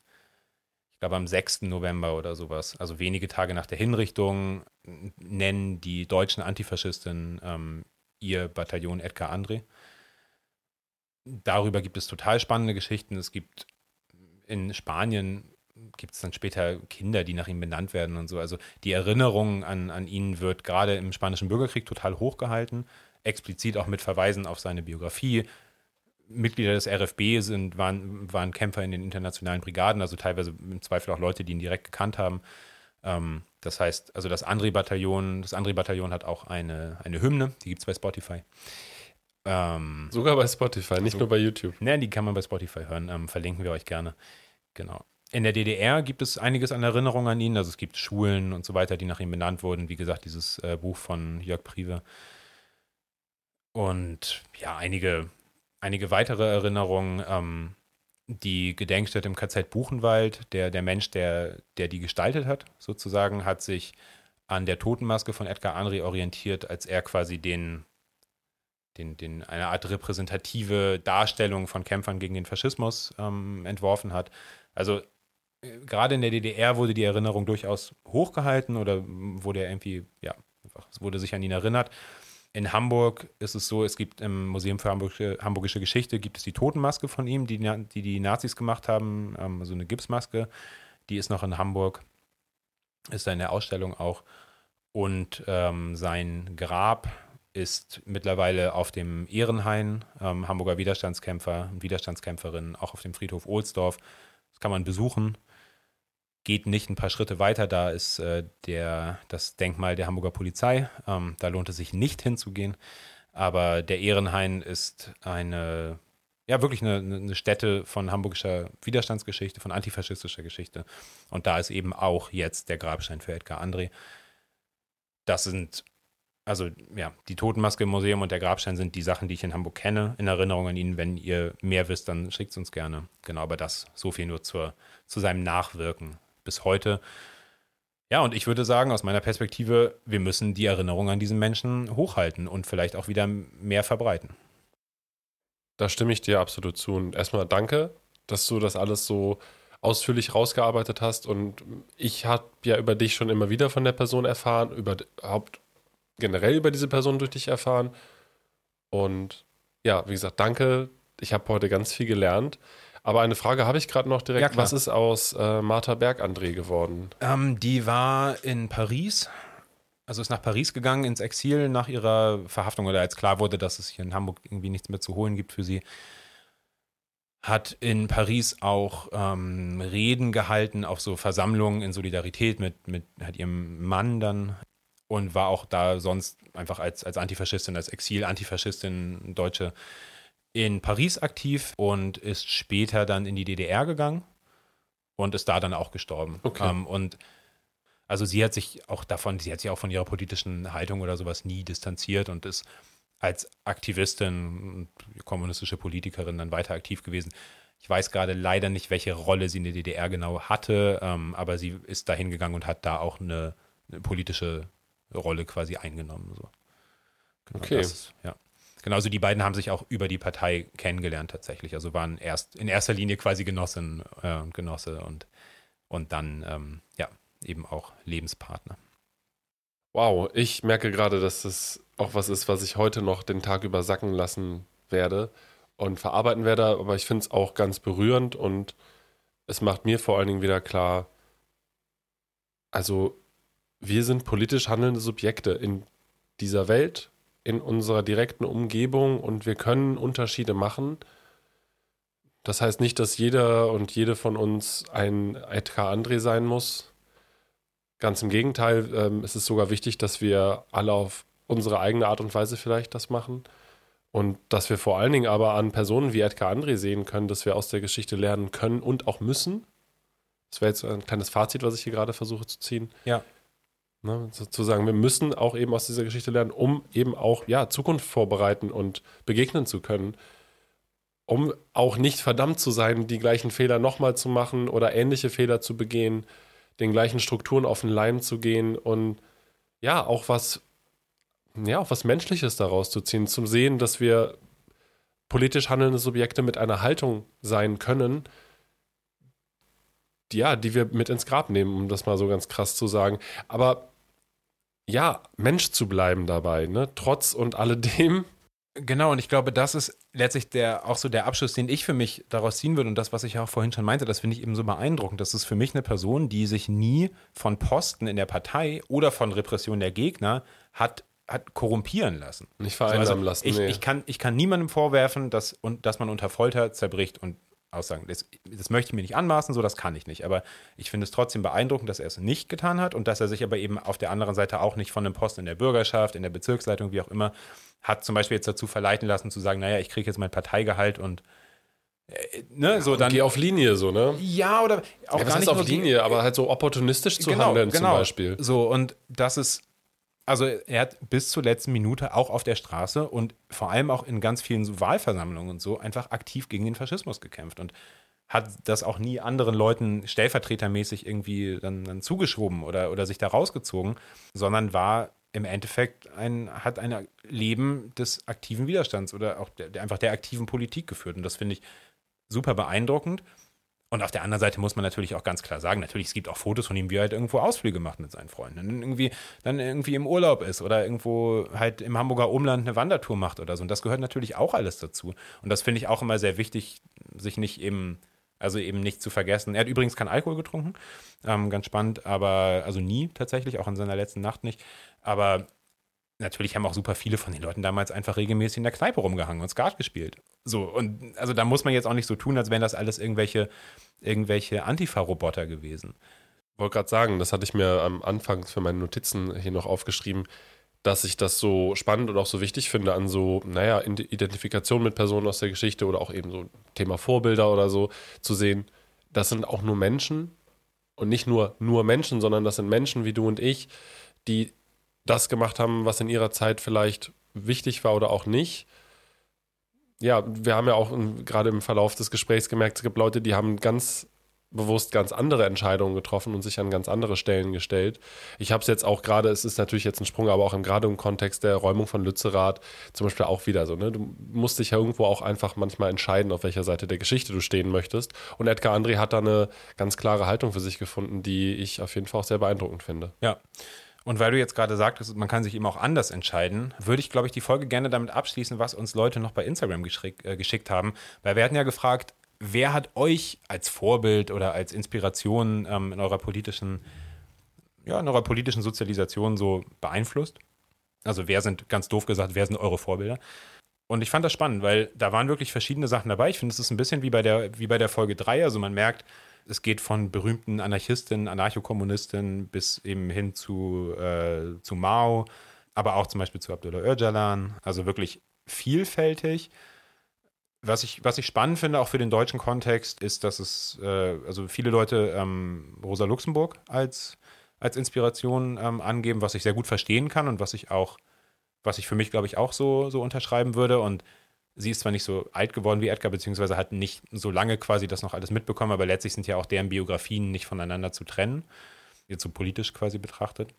ich glaube, am 6. November oder sowas, also wenige Tage nach der Hinrichtung, nennen die deutschen Antifaschisten ähm, ihr Bataillon Edgar André darüber gibt es total spannende Geschichten. Es gibt in Spanien gibt es dann später Kinder, die nach ihm benannt werden und so. Also die Erinnerung an, an ihn wird gerade im Spanischen Bürgerkrieg total hochgehalten, explizit auch mit Verweisen auf seine Biografie. Mitglieder des RFB sind, waren, waren Kämpfer in den internationalen Brigaden, also teilweise im Zweifel auch Leute, die ihn direkt gekannt haben. Ähm, das heißt, also das Andri-Bataillon, das Andri-Bataillon hat auch eine, eine Hymne, die gibt es bei Spotify. Ähm, Sogar bei Spotify, nicht so, nur bei YouTube. Ne, die kann man bei Spotify hören. Ähm, verlinken wir euch gerne. Genau. in der DDR gibt es einiges an Erinnerungen an ihn. Also es gibt Schulen und so weiter, die nach ihm benannt wurden. Wie gesagt, dieses äh, Buch von Jörg Prive. Und ja, einige, einige weitere Erinnerungen. Ähm, die Gedenkstätte im KZ Buchenwald, der, der Mensch, der, der die gestaltet hat, sozusagen, hat sich an der Totenmaske von Edgar Henry orientiert, als er quasi den, den, den, eine Art repräsentative Darstellung von Kämpfern gegen den Faschismus ähm, entworfen hat. Also äh, gerade in der DDR wurde die Erinnerung durchaus hochgehalten oder wurde irgendwie, ja, es wurde sich an ihn erinnert. In Hamburg ist es so, es gibt im Museum für Hamburgische, Hamburgische Geschichte gibt es die Totenmaske von ihm, die die, die Nazis gemacht haben, ähm, so eine Gipsmaske. Die ist noch in Hamburg, ist da in der Ausstellung auch. Und ähm, sein Grab ist mittlerweile auf dem Ehrenhain, ähm, Hamburger Widerstandskämpfer und Widerstandskämpferin, auch auf dem Friedhof Ohlsdorf. Das kann man besuchen geht nicht ein paar Schritte weiter. Da ist äh, der, das Denkmal der Hamburger Polizei. Ähm, da lohnt es sich nicht hinzugehen. Aber der Ehrenhain ist eine, ja, wirklich eine, eine Stätte von hamburgischer Widerstandsgeschichte, von antifaschistischer Geschichte. Und da ist eben auch jetzt der Grabstein für Edgar André. Das sind, also ja, die Totenmaske im Museum und der Grabstein sind die Sachen, die ich in Hamburg kenne, in Erinnerung an ihn. Wenn ihr mehr wisst, dann schickt es uns gerne. Genau, aber das, so viel nur zur, zu seinem Nachwirken bis heute. Ja, und ich würde sagen, aus meiner Perspektive, wir müssen die Erinnerung an diesen Menschen hochhalten und vielleicht auch wieder mehr verbreiten. Da stimme ich dir absolut zu. Und erstmal danke, dass du das alles so ausführlich rausgearbeitet hast. Und ich habe ja über dich schon immer wieder von der Person erfahren, überhaupt generell über diese Person durch dich erfahren. Und ja, wie gesagt, danke. Ich habe heute ganz viel gelernt. Aber eine Frage habe ich gerade noch direkt. Ja, Was ist aus äh, Martha Berg-André geworden? Ähm, die war in Paris. Also ist nach Paris gegangen, ins Exil nach ihrer Verhaftung oder als klar wurde, dass es hier in Hamburg irgendwie nichts mehr zu holen gibt für sie. Hat in Paris auch ähm, Reden gehalten auf so Versammlungen in Solidarität mit, mit hat ihrem Mann dann und war auch da sonst einfach als, als Antifaschistin, als Exil-Antifaschistin, Deutsche in Paris aktiv und ist später dann in die DDR gegangen und ist da dann auch gestorben. Okay. Ähm, und also sie hat sich auch davon, sie hat sich auch von ihrer politischen Haltung oder sowas nie distanziert und ist als Aktivistin und kommunistische Politikerin dann weiter aktiv gewesen. Ich weiß gerade leider nicht, welche Rolle sie in der DDR genau hatte, ähm, aber sie ist da hingegangen und hat da auch eine, eine politische Rolle quasi eingenommen. So. Genau okay. Das, ja. Genauso die beiden haben sich auch über die Partei kennengelernt tatsächlich. Also waren erst in erster Linie quasi Genossin äh, und Genosse und, und dann ähm, ja eben auch Lebenspartner. Wow, ich merke gerade, dass das auch was ist, was ich heute noch den Tag über sacken lassen werde und verarbeiten werde, aber ich finde es auch ganz berührend und es macht mir vor allen Dingen wieder klar, also wir sind politisch handelnde Subjekte in dieser Welt in unserer direkten Umgebung und wir können Unterschiede machen. Das heißt nicht, dass jeder und jede von uns ein Edgar André sein muss. Ganz im Gegenteil, ähm, es ist sogar wichtig, dass wir alle auf unsere eigene Art und Weise vielleicht das machen. Und dass wir vor allen Dingen aber an Personen wie Edgar André sehen können, dass wir aus der Geschichte lernen können und auch müssen. Das wäre jetzt ein kleines Fazit, was ich hier gerade versuche zu ziehen. Ja. Ne, sozusagen, wir müssen auch eben aus dieser Geschichte lernen, um eben auch ja, Zukunft vorbereiten und begegnen zu können. Um auch nicht verdammt zu sein, die gleichen Fehler nochmal zu machen oder ähnliche Fehler zu begehen, den gleichen Strukturen auf den Leim zu gehen und ja, auch was, ja, auch was Menschliches daraus zu ziehen, zum Sehen, dass wir politisch handelnde Subjekte mit einer Haltung sein können, ja, die wir mit ins Grab nehmen, um das mal so ganz krass zu sagen. Aber ja, Mensch zu bleiben dabei, ne? Trotz und alledem. Genau, und ich glaube, das ist letztlich der, auch so der Abschluss, den ich für mich daraus ziehen würde. Und das, was ich auch vorhin schon meinte, das finde ich eben so beeindruckend. Das ist für mich eine Person, die sich nie von Posten in der Partei oder von Repression der Gegner hat hat korrumpieren lassen. Nicht vereinsamen also, lassen. Ich, nee. ich, kann, ich kann niemandem vorwerfen, dass, und, dass man unter Folter zerbricht und Aussagen. Das, das, möchte ich mir nicht anmaßen, so das kann ich nicht. Aber ich finde es trotzdem beeindruckend, dass er es nicht getan hat und dass er sich aber eben auf der anderen Seite auch nicht von einem Posten in der Bürgerschaft, in der Bezirksleitung, wie auch immer, hat zum Beispiel jetzt dazu verleiten lassen zu sagen, naja, ich kriege jetzt mein Parteigehalt und Äh, ne, so dann. Geh auf Linie, so, ne? Ja, oder auch Ja, gar nicht auf nur die- Linie, aber halt so opportunistisch zu handeln zum Beispiel. So, und das ist, also er hat bis zur letzten Minute auch auf der Straße und vor allem auch in ganz vielen Wahlversammlungen und so einfach aktiv gegen den Faschismus gekämpft und hat das auch nie anderen Leuten stellvertretermäßig irgendwie dann, dann zugeschoben oder, oder sich da rausgezogen, sondern war im Endeffekt ein, hat ein Leben des aktiven Widerstands oder auch der, einfach der aktiven Politik geführt. Und das finde ich super beeindruckend. Und auf der anderen Seite muss man natürlich auch ganz klar sagen, natürlich, es gibt auch Fotos von ihm, wie er halt irgendwo Ausflüge macht mit seinen Freunden. Und irgendwie, dann irgendwie im Urlaub ist oder irgendwo halt im Hamburger Umland eine Wandertour macht oder so. Und das gehört natürlich auch alles dazu. Und das finde ich auch immer sehr wichtig, sich nicht eben, also eben nicht zu vergessen. Er hat übrigens keinen Alkohol getrunken, ähm, ganz spannend, aber, also nie tatsächlich, auch in seiner letzten Nacht nicht. Aber natürlich haben auch super viele von den Leuten damals einfach regelmäßig in der Kneipe rumgehangen und Skat gespielt. So, und also da muss man jetzt auch nicht so tun, als wären das alles irgendwelche, irgendwelche Antifa-Roboter gewesen. wollte gerade sagen, das hatte ich mir am Anfang für meine Notizen hier noch aufgeschrieben, dass ich das so spannend und auch so wichtig finde an so, naja, Identifikation mit Personen aus der Geschichte oder auch eben so Thema Vorbilder oder so zu sehen. Das sind auch nur Menschen und nicht nur nur Menschen, sondern das sind Menschen wie du und ich, die das gemacht haben, was in ihrer Zeit vielleicht wichtig war oder auch nicht. Ja, wir haben ja auch gerade im Verlauf des Gesprächs gemerkt, es gibt Leute, die haben ganz bewusst ganz andere Entscheidungen getroffen und sich an ganz andere Stellen gestellt. Ich habe es jetzt auch gerade, es ist natürlich jetzt ein Sprung, aber auch gerade im Kontext der Räumung von Lützerath zum Beispiel auch wieder so. Ne? Du musst dich ja irgendwo auch einfach manchmal entscheiden, auf welcher Seite der Geschichte du stehen möchtest. Und Edgar André hat da eine ganz klare Haltung für sich gefunden, die ich auf jeden Fall auch sehr beeindruckend finde. Ja. Und weil du jetzt gerade sagtest, man kann sich eben auch anders entscheiden, würde ich, glaube ich, die Folge gerne damit abschließen, was uns Leute noch bei Instagram geschickt, äh, geschickt haben. Weil wir hatten ja gefragt, wer hat euch als Vorbild oder als Inspiration ähm, in eurer politischen, ja, in eurer politischen Sozialisation so beeinflusst? Also wer sind, ganz doof gesagt, wer sind eure Vorbilder? Und ich fand das spannend, weil da waren wirklich verschiedene Sachen dabei. Ich finde, es ist ein bisschen wie bei der, wie bei der Folge 3. Also man merkt, es geht von berühmten Anarchistinnen, Anarchokommunistinnen bis eben hin zu, äh, zu Mao, aber auch zum Beispiel zu Abdullah Öcalan. Also wirklich vielfältig. Was ich, was ich spannend finde, auch für den deutschen Kontext, ist, dass es, äh, also viele Leute ähm, Rosa Luxemburg als, als Inspiration ähm, angeben, was ich sehr gut verstehen kann und was ich auch, was ich für mich, glaube ich, auch so, so unterschreiben würde. Und sie ist zwar nicht so alt geworden wie Edgar, beziehungsweise hat nicht so lange quasi das noch alles mitbekommen, aber letztlich sind ja auch deren Biografien nicht voneinander zu trennen, jetzt so politisch quasi betrachtet.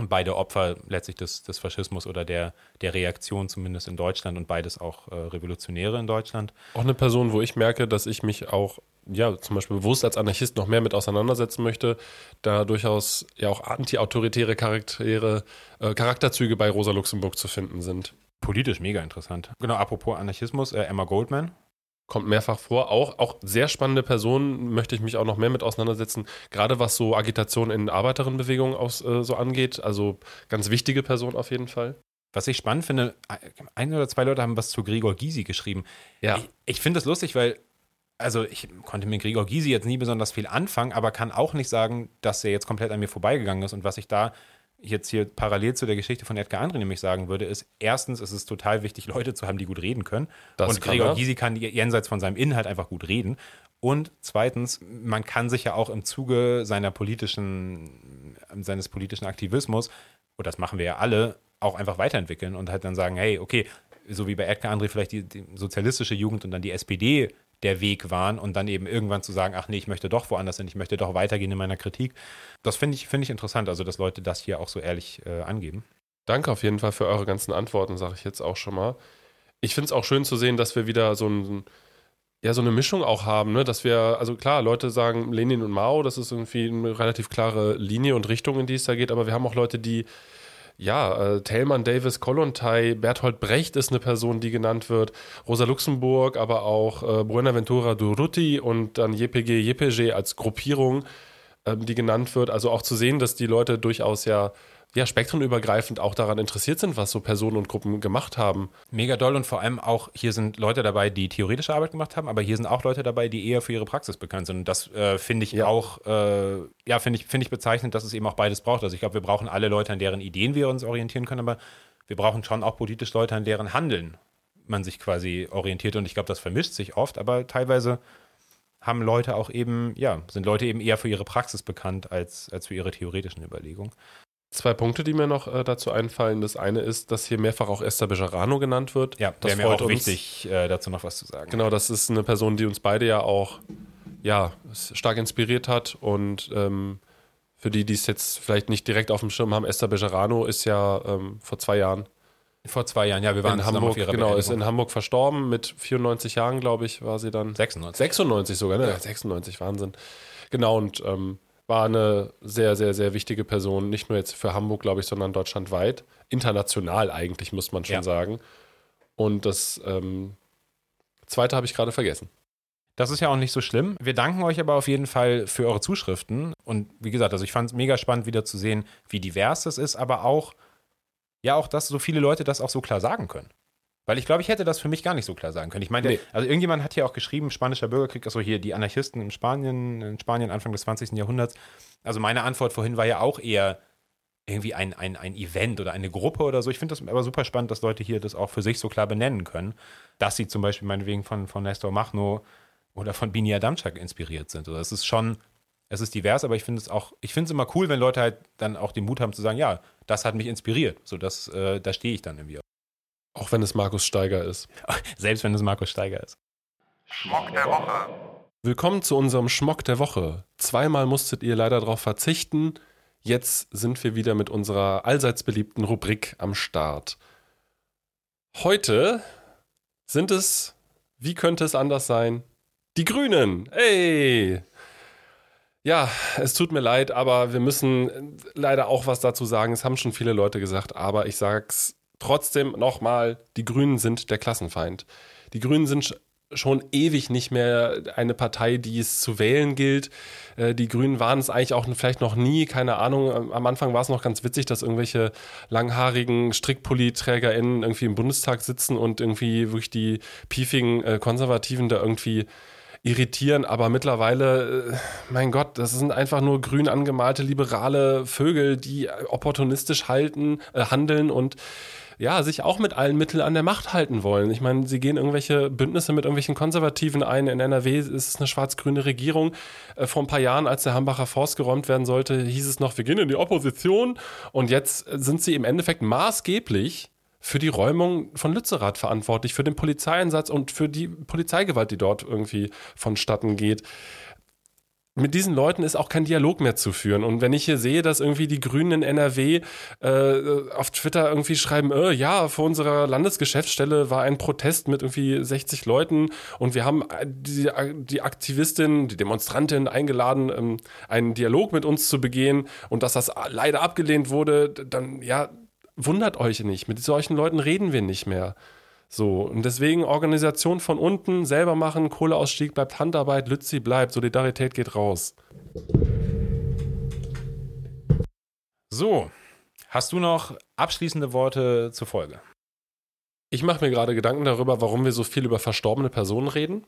Beide Opfer letztlich des, des Faschismus oder der, der Reaktion zumindest in Deutschland und beides auch äh, Revolutionäre in Deutschland. Auch eine Person, wo ich merke, dass ich mich auch, ja, zum Beispiel bewusst als Anarchist noch mehr mit auseinandersetzen möchte, da durchaus ja auch anti-autoritäre Charaktere, äh, Charakterzüge bei Rosa Luxemburg zu finden sind. Politisch mega interessant. Genau, apropos Anarchismus, äh, Emma Goldman. Kommt mehrfach vor. Auch, auch sehr spannende Personen möchte ich mich auch noch mehr mit auseinandersetzen. Gerade was so Agitation in Arbeiterinnenbewegungen aus, äh, so angeht. Also ganz wichtige Person auf jeden Fall. Was ich spannend finde, ein oder zwei Leute haben was zu Gregor Gysi geschrieben. Ja. Ich, ich finde das lustig, weil, also ich konnte mit Gregor Gysi jetzt nie besonders viel anfangen, aber kann auch nicht sagen, dass er jetzt komplett an mir vorbeigegangen ist. Und was ich da jetzt hier parallel zu der Geschichte von Edgar André nämlich sagen würde, ist, erstens ist es total wichtig, Leute zu haben, die gut reden können. Das und Gregor. Gysi kann jenseits von seinem Inhalt einfach gut reden. Und zweitens, man kann sich ja auch im Zuge seiner politischen, seines politischen Aktivismus, und das machen wir ja alle, auch einfach weiterentwickeln und halt dann sagen, hey, okay, so wie bei Edgar André vielleicht die, die sozialistische Jugend und dann die SPD der Weg waren und dann eben irgendwann zu sagen, ach nee, ich möchte doch woanders hin, ich möchte doch weitergehen in meiner Kritik. Das finde ich, finde ich interessant, also dass Leute das hier auch so ehrlich äh, angeben. Danke auf jeden Fall für eure ganzen Antworten, sage ich jetzt auch schon mal. Ich finde es auch schön zu sehen, dass wir wieder so ein, ja, so eine Mischung auch haben, ne? dass wir, also klar, Leute sagen Lenin und Mao, das ist irgendwie eine relativ klare Linie und Richtung, in die es da geht, aber wir haben auch Leute, die, ja, äh, Thälmann, Davis, Kollontai, Berthold Brecht ist eine Person, die genannt wird, Rosa Luxemburg, aber auch äh, Buenaventura Durruti und dann JPG, JPG als Gruppierung, ähm, die genannt wird. Also auch zu sehen, dass die Leute durchaus ja, ja spektrenübergreifend auch daran interessiert sind, was so Personen und Gruppen gemacht haben. Mega doll und vor allem auch, hier sind Leute dabei, die theoretische Arbeit gemacht haben, aber hier sind auch Leute dabei, die eher für ihre Praxis bekannt sind. Und das äh, finde ich Ja. auch, äh, ja, finde ich, finde ich bezeichnend, dass es eben auch beides braucht. Also ich glaube, wir brauchen alle Leute, an deren Ideen wir uns orientieren können, aber wir brauchen schon auch politisch Leute, an deren Handeln man sich quasi orientiert. Und ich glaube, das vermischt sich oft, aber teilweise haben Leute auch eben, ja, sind Leute eben eher für ihre Praxis bekannt als, als für ihre theoretischen Überlegungen. Zwei Punkte, die mir noch äh, dazu einfallen. Das eine ist, dass hier mehrfach auch Esther Bejarano genannt wird. Ja, das wäre mir auch wichtig, äh, dazu noch was zu sagen. Genau, das ist eine Person, die uns beide ja auch ja, stark inspiriert hat und ähm, für die, die es jetzt vielleicht nicht direkt auf dem Schirm haben, Esther Bejarano ist ja ähm, vor zwei Jahren. Vor zwei Jahren, ja, wir waren in Hamburg, genau, ist in Hamburg verstorben. Mit 94 Jahren, glaube ich, war sie dann. 96. 96 sogar, ne? Ja. 96, Wahnsinn. Genau, und ähm, war eine sehr, sehr, sehr wichtige Person, nicht nur jetzt für Hamburg, glaube ich, sondern deutschlandweit. International eigentlich, muss man schon ja. sagen. Und das ähm, zweite habe ich gerade vergessen. Das ist ja auch nicht so schlimm. Wir danken euch aber auf jeden Fall für eure Zuschriften. Und wie gesagt, also ich fand es mega spannend, wieder zu sehen, wie divers das ist, aber auch, ja, auch, dass so viele Leute das auch so klar sagen können. Weil ich glaube, ich hätte das für mich gar nicht so klar sagen können. Ich meine, nee. also irgendjemand hat hier auch geschrieben, spanischer Bürgerkrieg, also hier die Anarchisten in Spanien, in Spanien Anfang des 20. Jahrhunderts. Also meine Antwort vorhin war ja auch eher irgendwie ein, ein, ein Event oder eine Gruppe oder so. Ich finde das aber super spannend, dass Leute hier das auch für sich so klar benennen können. Dass sie zum Beispiel meinetwegen von, von Nestor Machno oder von Bini Adamczak inspiriert sind. Oder es ist schon, es ist divers, aber ich finde es auch, ich finde es immer cool, wenn Leute halt dann auch den Mut haben zu sagen, ja, das hat mich inspiriert. So, das, äh, da stehe ich dann irgendwie. Auch wenn es Markus Steiger ist. [LAUGHS] Selbst wenn es Markus Steiger ist. Schmock der Woche. Willkommen zu unserem Schmock der Woche. Zweimal musstet ihr leider darauf verzichten. Jetzt sind wir wieder mit unserer allseits beliebten Rubrik am Start. Heute sind es, wie könnte es anders sein, die Grünen. Hey! Ja, es tut mir leid, aber wir müssen leider auch was dazu sagen. Es haben schon viele Leute gesagt, aber ich sag's trotzdem nochmal: Die Grünen sind der Klassenfeind. Die Grünen sind schon ewig nicht mehr eine Partei, die es zu wählen gilt. Äh, die Grünen waren es eigentlich auch vielleicht noch nie, keine Ahnung. Am Anfang war es noch ganz witzig, dass irgendwelche langhaarigen Strickpulli-TrägerInnen irgendwie im Bundestag sitzen und irgendwie wirklich die piefigen äh, Konservativen da irgendwie irritieren, aber mittlerweile, äh, mein Gott, das sind einfach nur grün angemalte liberale Vögel, die opportunistisch halten, äh, handeln und ja, sich auch mit allen Mitteln an der Macht halten wollen. Ich meine, sie gehen irgendwelche Bündnisse mit irgendwelchen Konservativen ein. In NRW ist es eine schwarz-grüne Regierung. Äh, vor ein paar Jahren, als der Hambacher Forst geräumt werden sollte, hieß es noch, wir gehen in die Opposition. Und jetzt sind sie im Endeffekt maßgeblich für die Räumung von Lützerath verantwortlich, für den Polizeieinsatz und für die Polizeigewalt, die dort irgendwie vonstatten geht. Mit diesen Leuten ist auch kein Dialog mehr zu führen. Und wenn ich hier sehe, dass irgendwie die Grünen in NRW äh, auf Twitter irgendwie schreiben, äh, ja, vor unserer Landesgeschäftsstelle war ein Protest mit irgendwie 60 Leuten und wir haben die, die Aktivistin, die Demonstrantin eingeladen, ähm, einen Dialog mit uns zu begehen und dass das leider abgelehnt wurde, dann ja, wundert euch nicht. Mit solchen Leuten reden wir nicht mehr. So, und deswegen Organisation von unten, selber machen, Kohleausstieg bleibt Handarbeit, Lützi bleibt, Solidarität geht raus. So, hast du noch abschließende Worte zur Folge? Ich mache mir gerade Gedanken darüber, warum wir so viel über verstorbene Personen reden.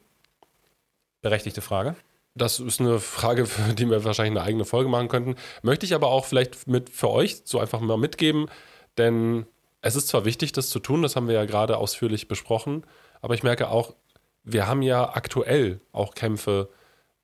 Berechtigte Frage. Das ist eine Frage, für die wir wahrscheinlich eine eigene Folge machen könnten. Möchte ich aber auch vielleicht mit für euch so einfach mal mitgeben. Denn es ist zwar wichtig, das zu tun, das haben wir ja gerade ausführlich besprochen, aber ich merke auch, wir haben ja aktuell auch Kämpfe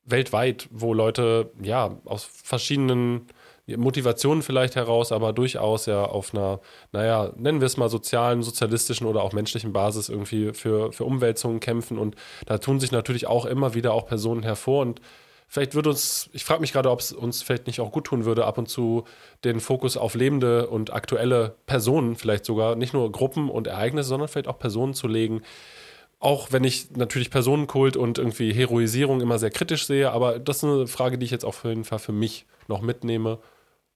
weltweit, wo Leute ja aus verschiedenen Motivationen vielleicht heraus, aber durchaus ja auf einer, naja, nennen wir es mal sozialen, sozialistischen oder auch menschlichen Basis irgendwie für, für Umwälzungen kämpfen. Und da tun sich natürlich auch immer wieder auch Personen hervor und vielleicht würde uns, ich frage mich gerade, ob es uns vielleicht nicht auch gut tun würde, ab und zu den Fokus auf lebende und aktuelle Personen, vielleicht sogar nicht nur Gruppen und Ereignisse, sondern vielleicht auch Personen zu legen. Auch wenn ich natürlich Personenkult und irgendwie Heroisierung immer sehr kritisch sehe, aber das ist eine Frage, die ich jetzt auf jeden Fall für mich noch mitnehme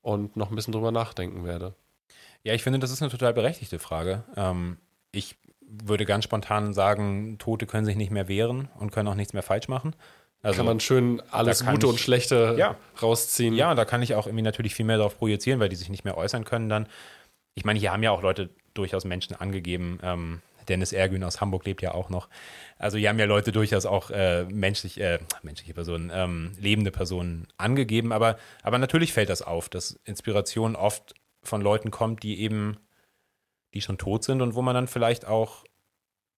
und noch ein bisschen drüber nachdenken werde. Ja, ich finde, das ist eine total berechtigte Frage. Ähm, ich würde ganz spontan sagen, Tote können sich nicht mehr wehren und können auch nichts mehr falsch machen. Also, kann man schön alles Gute ich, und Schlechte ja, rausziehen. Ja, da kann ich auch irgendwie natürlich viel mehr darauf projizieren, weil die sich nicht mehr äußern können dann. Ich meine, hier haben ja auch Leute durchaus Menschen angegeben. Ähm, Dennis Ergün aus Hamburg lebt ja auch noch. Also hier haben ja Leute durchaus auch äh, menschlich, äh, menschliche Personen, ähm, lebende Personen angegeben. Aber, aber natürlich fällt das auf, dass Inspiration oft von Leuten kommt, die eben, die schon tot sind und wo man dann vielleicht auch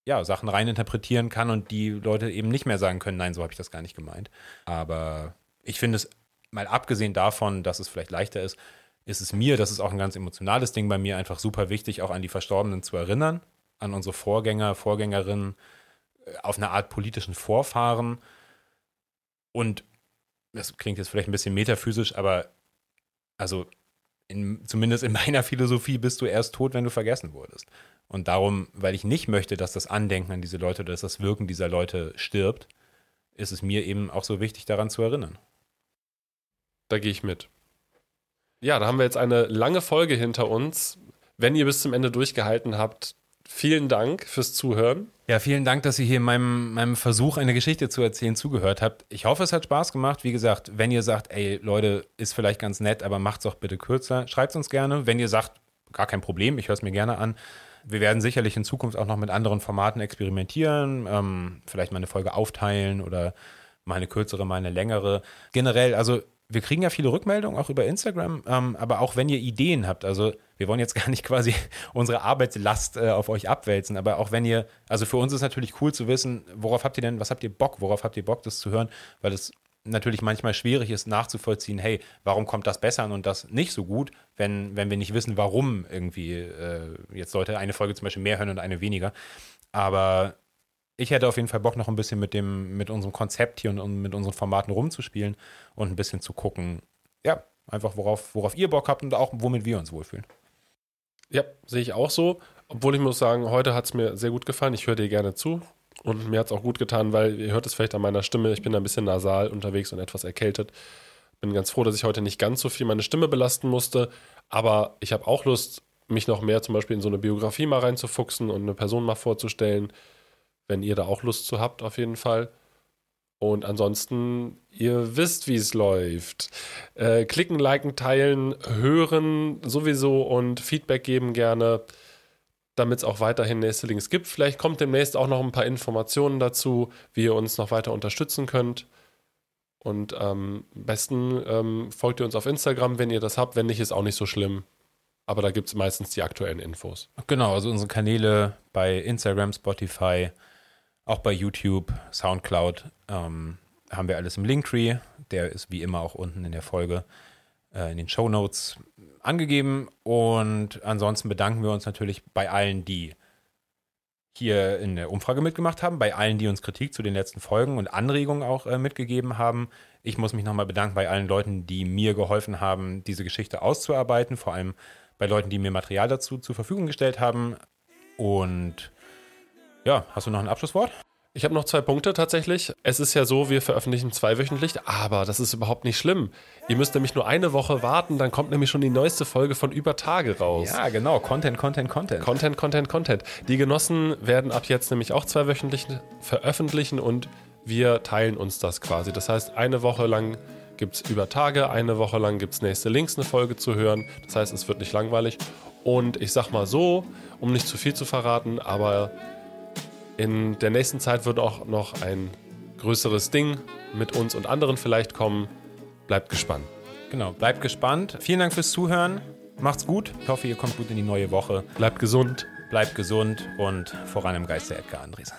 ja, Sachen reininterpretieren kann und die Leute eben nicht mehr sagen können, nein, so habe ich das gar nicht gemeint. Aber ich finde es, mal abgesehen davon, dass es vielleicht leichter ist, ist es mir, das ist auch ein ganz emotionales Ding bei mir, einfach super wichtig, auch an die Verstorbenen zu erinnern, an unsere Vorgänger, Vorgängerinnen, äh, auf eine Art politischen Vorfahren. Und das klingt jetzt vielleicht ein bisschen metaphysisch, aber also in, zumindest in meiner Philosophie bist du erst tot, wenn du vergessen wurdest. Und darum, weil ich nicht möchte, dass das Andenken an diese Leute oder dass das Wirken dieser Leute stirbt, ist es mir eben auch so wichtig, daran zu erinnern. Da gehe ich mit. Ja, da haben wir jetzt eine lange Folge hinter uns. Wenn ihr bis zum Ende durchgehalten habt, vielen Dank fürs Zuhören. Ja, vielen Dank, dass ihr hier meinem, meinem Versuch, eine Geschichte zu erzählen, zugehört habt. Ich hoffe, es hat Spaß gemacht. Wie gesagt, wenn ihr sagt, ey, Leute, ist vielleicht ganz nett, aber macht's auch bitte kürzer, schreibt uns gerne. Wenn ihr sagt, gar kein Problem, ich höre es mir gerne an, wir werden sicherlich in Zukunft auch noch mit anderen Formaten experimentieren, ähm, vielleicht mal eine Folge aufteilen oder mal eine kürzere, mal eine längere. Generell, also wir kriegen ja viele Rückmeldungen auch über Instagram, ähm, aber auch wenn ihr Ideen habt, also wir wollen jetzt gar nicht [LAUGHS] quasi unsere Arbeitslast äh, auf euch abwälzen, aber auch wenn ihr, also für uns ist natürlich cool zu wissen, worauf habt ihr denn, was habt ihr Bock, worauf habt ihr Bock, das zu hören, weil es natürlich manchmal schwierig ist nachzuvollziehen, hey, warum kommt das besser an und das nicht so gut, wenn, wenn wir nicht wissen, warum irgendwie äh, jetzt Leute eine Folge zum Beispiel mehr hören und eine weniger. Aber ich hätte auf jeden Fall Bock, noch ein bisschen mit dem, mit unserem Konzept hier und, und mit unseren Formaten rumzuspielen und ein bisschen zu gucken, ja, einfach worauf, worauf ihr Bock habt und auch womit wir uns wohlfühlen. Ja, sehe ich auch so. Obwohl ich muss sagen, heute hat es mir sehr gut gefallen. Ich höre dir gerne zu. Und mir hat es auch gut getan, weil ihr hört es vielleicht an meiner Stimme. Ich bin ein bisschen nasal unterwegs und etwas erkältet. Bin ganz froh, dass ich heute nicht ganz so viel meine Stimme belasten musste. Aber ich habe auch Lust, mich noch mehr zum Beispiel in so eine Biografie mal reinzufuchsen und eine Person mal vorzustellen. Wenn ihr da auch Lust zu habt, auf jeden Fall. Und ansonsten, ihr wisst, wie es läuft. Äh, klicken, liken, teilen, hören sowieso und Feedback geben gerne damit es auch weiterhin nächste Links gibt. Vielleicht kommt demnächst auch noch ein paar Informationen dazu, wie ihr uns noch weiter unterstützen könnt. Und ähm, am besten ähm, folgt ihr uns auf Instagram, wenn ihr das habt. Wenn nicht, ist auch nicht so schlimm. Aber da gibt es meistens die aktuellen Infos. Genau, also unsere Kanäle bei Instagram, Spotify, auch bei YouTube, Soundcloud ähm, haben wir alles im Linktree. Der ist wie immer auch unten in der Folge äh, in den Show Notes angegeben. Und ansonsten bedanken wir uns natürlich bei allen, die hier in der Umfrage mitgemacht haben, bei allen, die uns Kritik zu den letzten Folgen und Anregungen auch äh, mitgegeben haben. Ich muss mich nochmal bedanken bei allen Leuten, die mir geholfen haben, diese Geschichte auszuarbeiten, vor allem bei Leuten, die mir Material dazu zur Verfügung gestellt haben. Und ja, hast du noch ein Abschlusswort? Ich habe noch zwei Punkte tatsächlich. Es ist ja so, wir veröffentlichen zweiwöchentlich, aber das ist überhaupt nicht schlimm. Ihr müsst nämlich nur eine Woche warten, dann kommt nämlich schon die neueste Folge von Über Tage raus. Ja, genau. Content, Content, Content. Content, Content, Content. Die Genossen werden ab jetzt nämlich auch zweiwöchentlich veröffentlichen und wir teilen uns das quasi. Das heißt, eine Woche lang gibt es Über Tage, eine Woche lang gibt es nächste Links eine Folge zu hören. Das heißt, es wird nicht langweilig. Und ich sag mal so, um nicht zu viel zu verraten, aber in der nächsten Zeit wird auch noch ein größeres Ding mit uns und anderen vielleicht kommen. Bleibt gespannt. Genau, bleibt gespannt. Vielen Dank fürs Zuhören. Macht's gut. Ich hoffe, ihr kommt gut in die neue Woche. Bleibt gesund. Bleibt gesund und voran im Geiste Edgar Andres.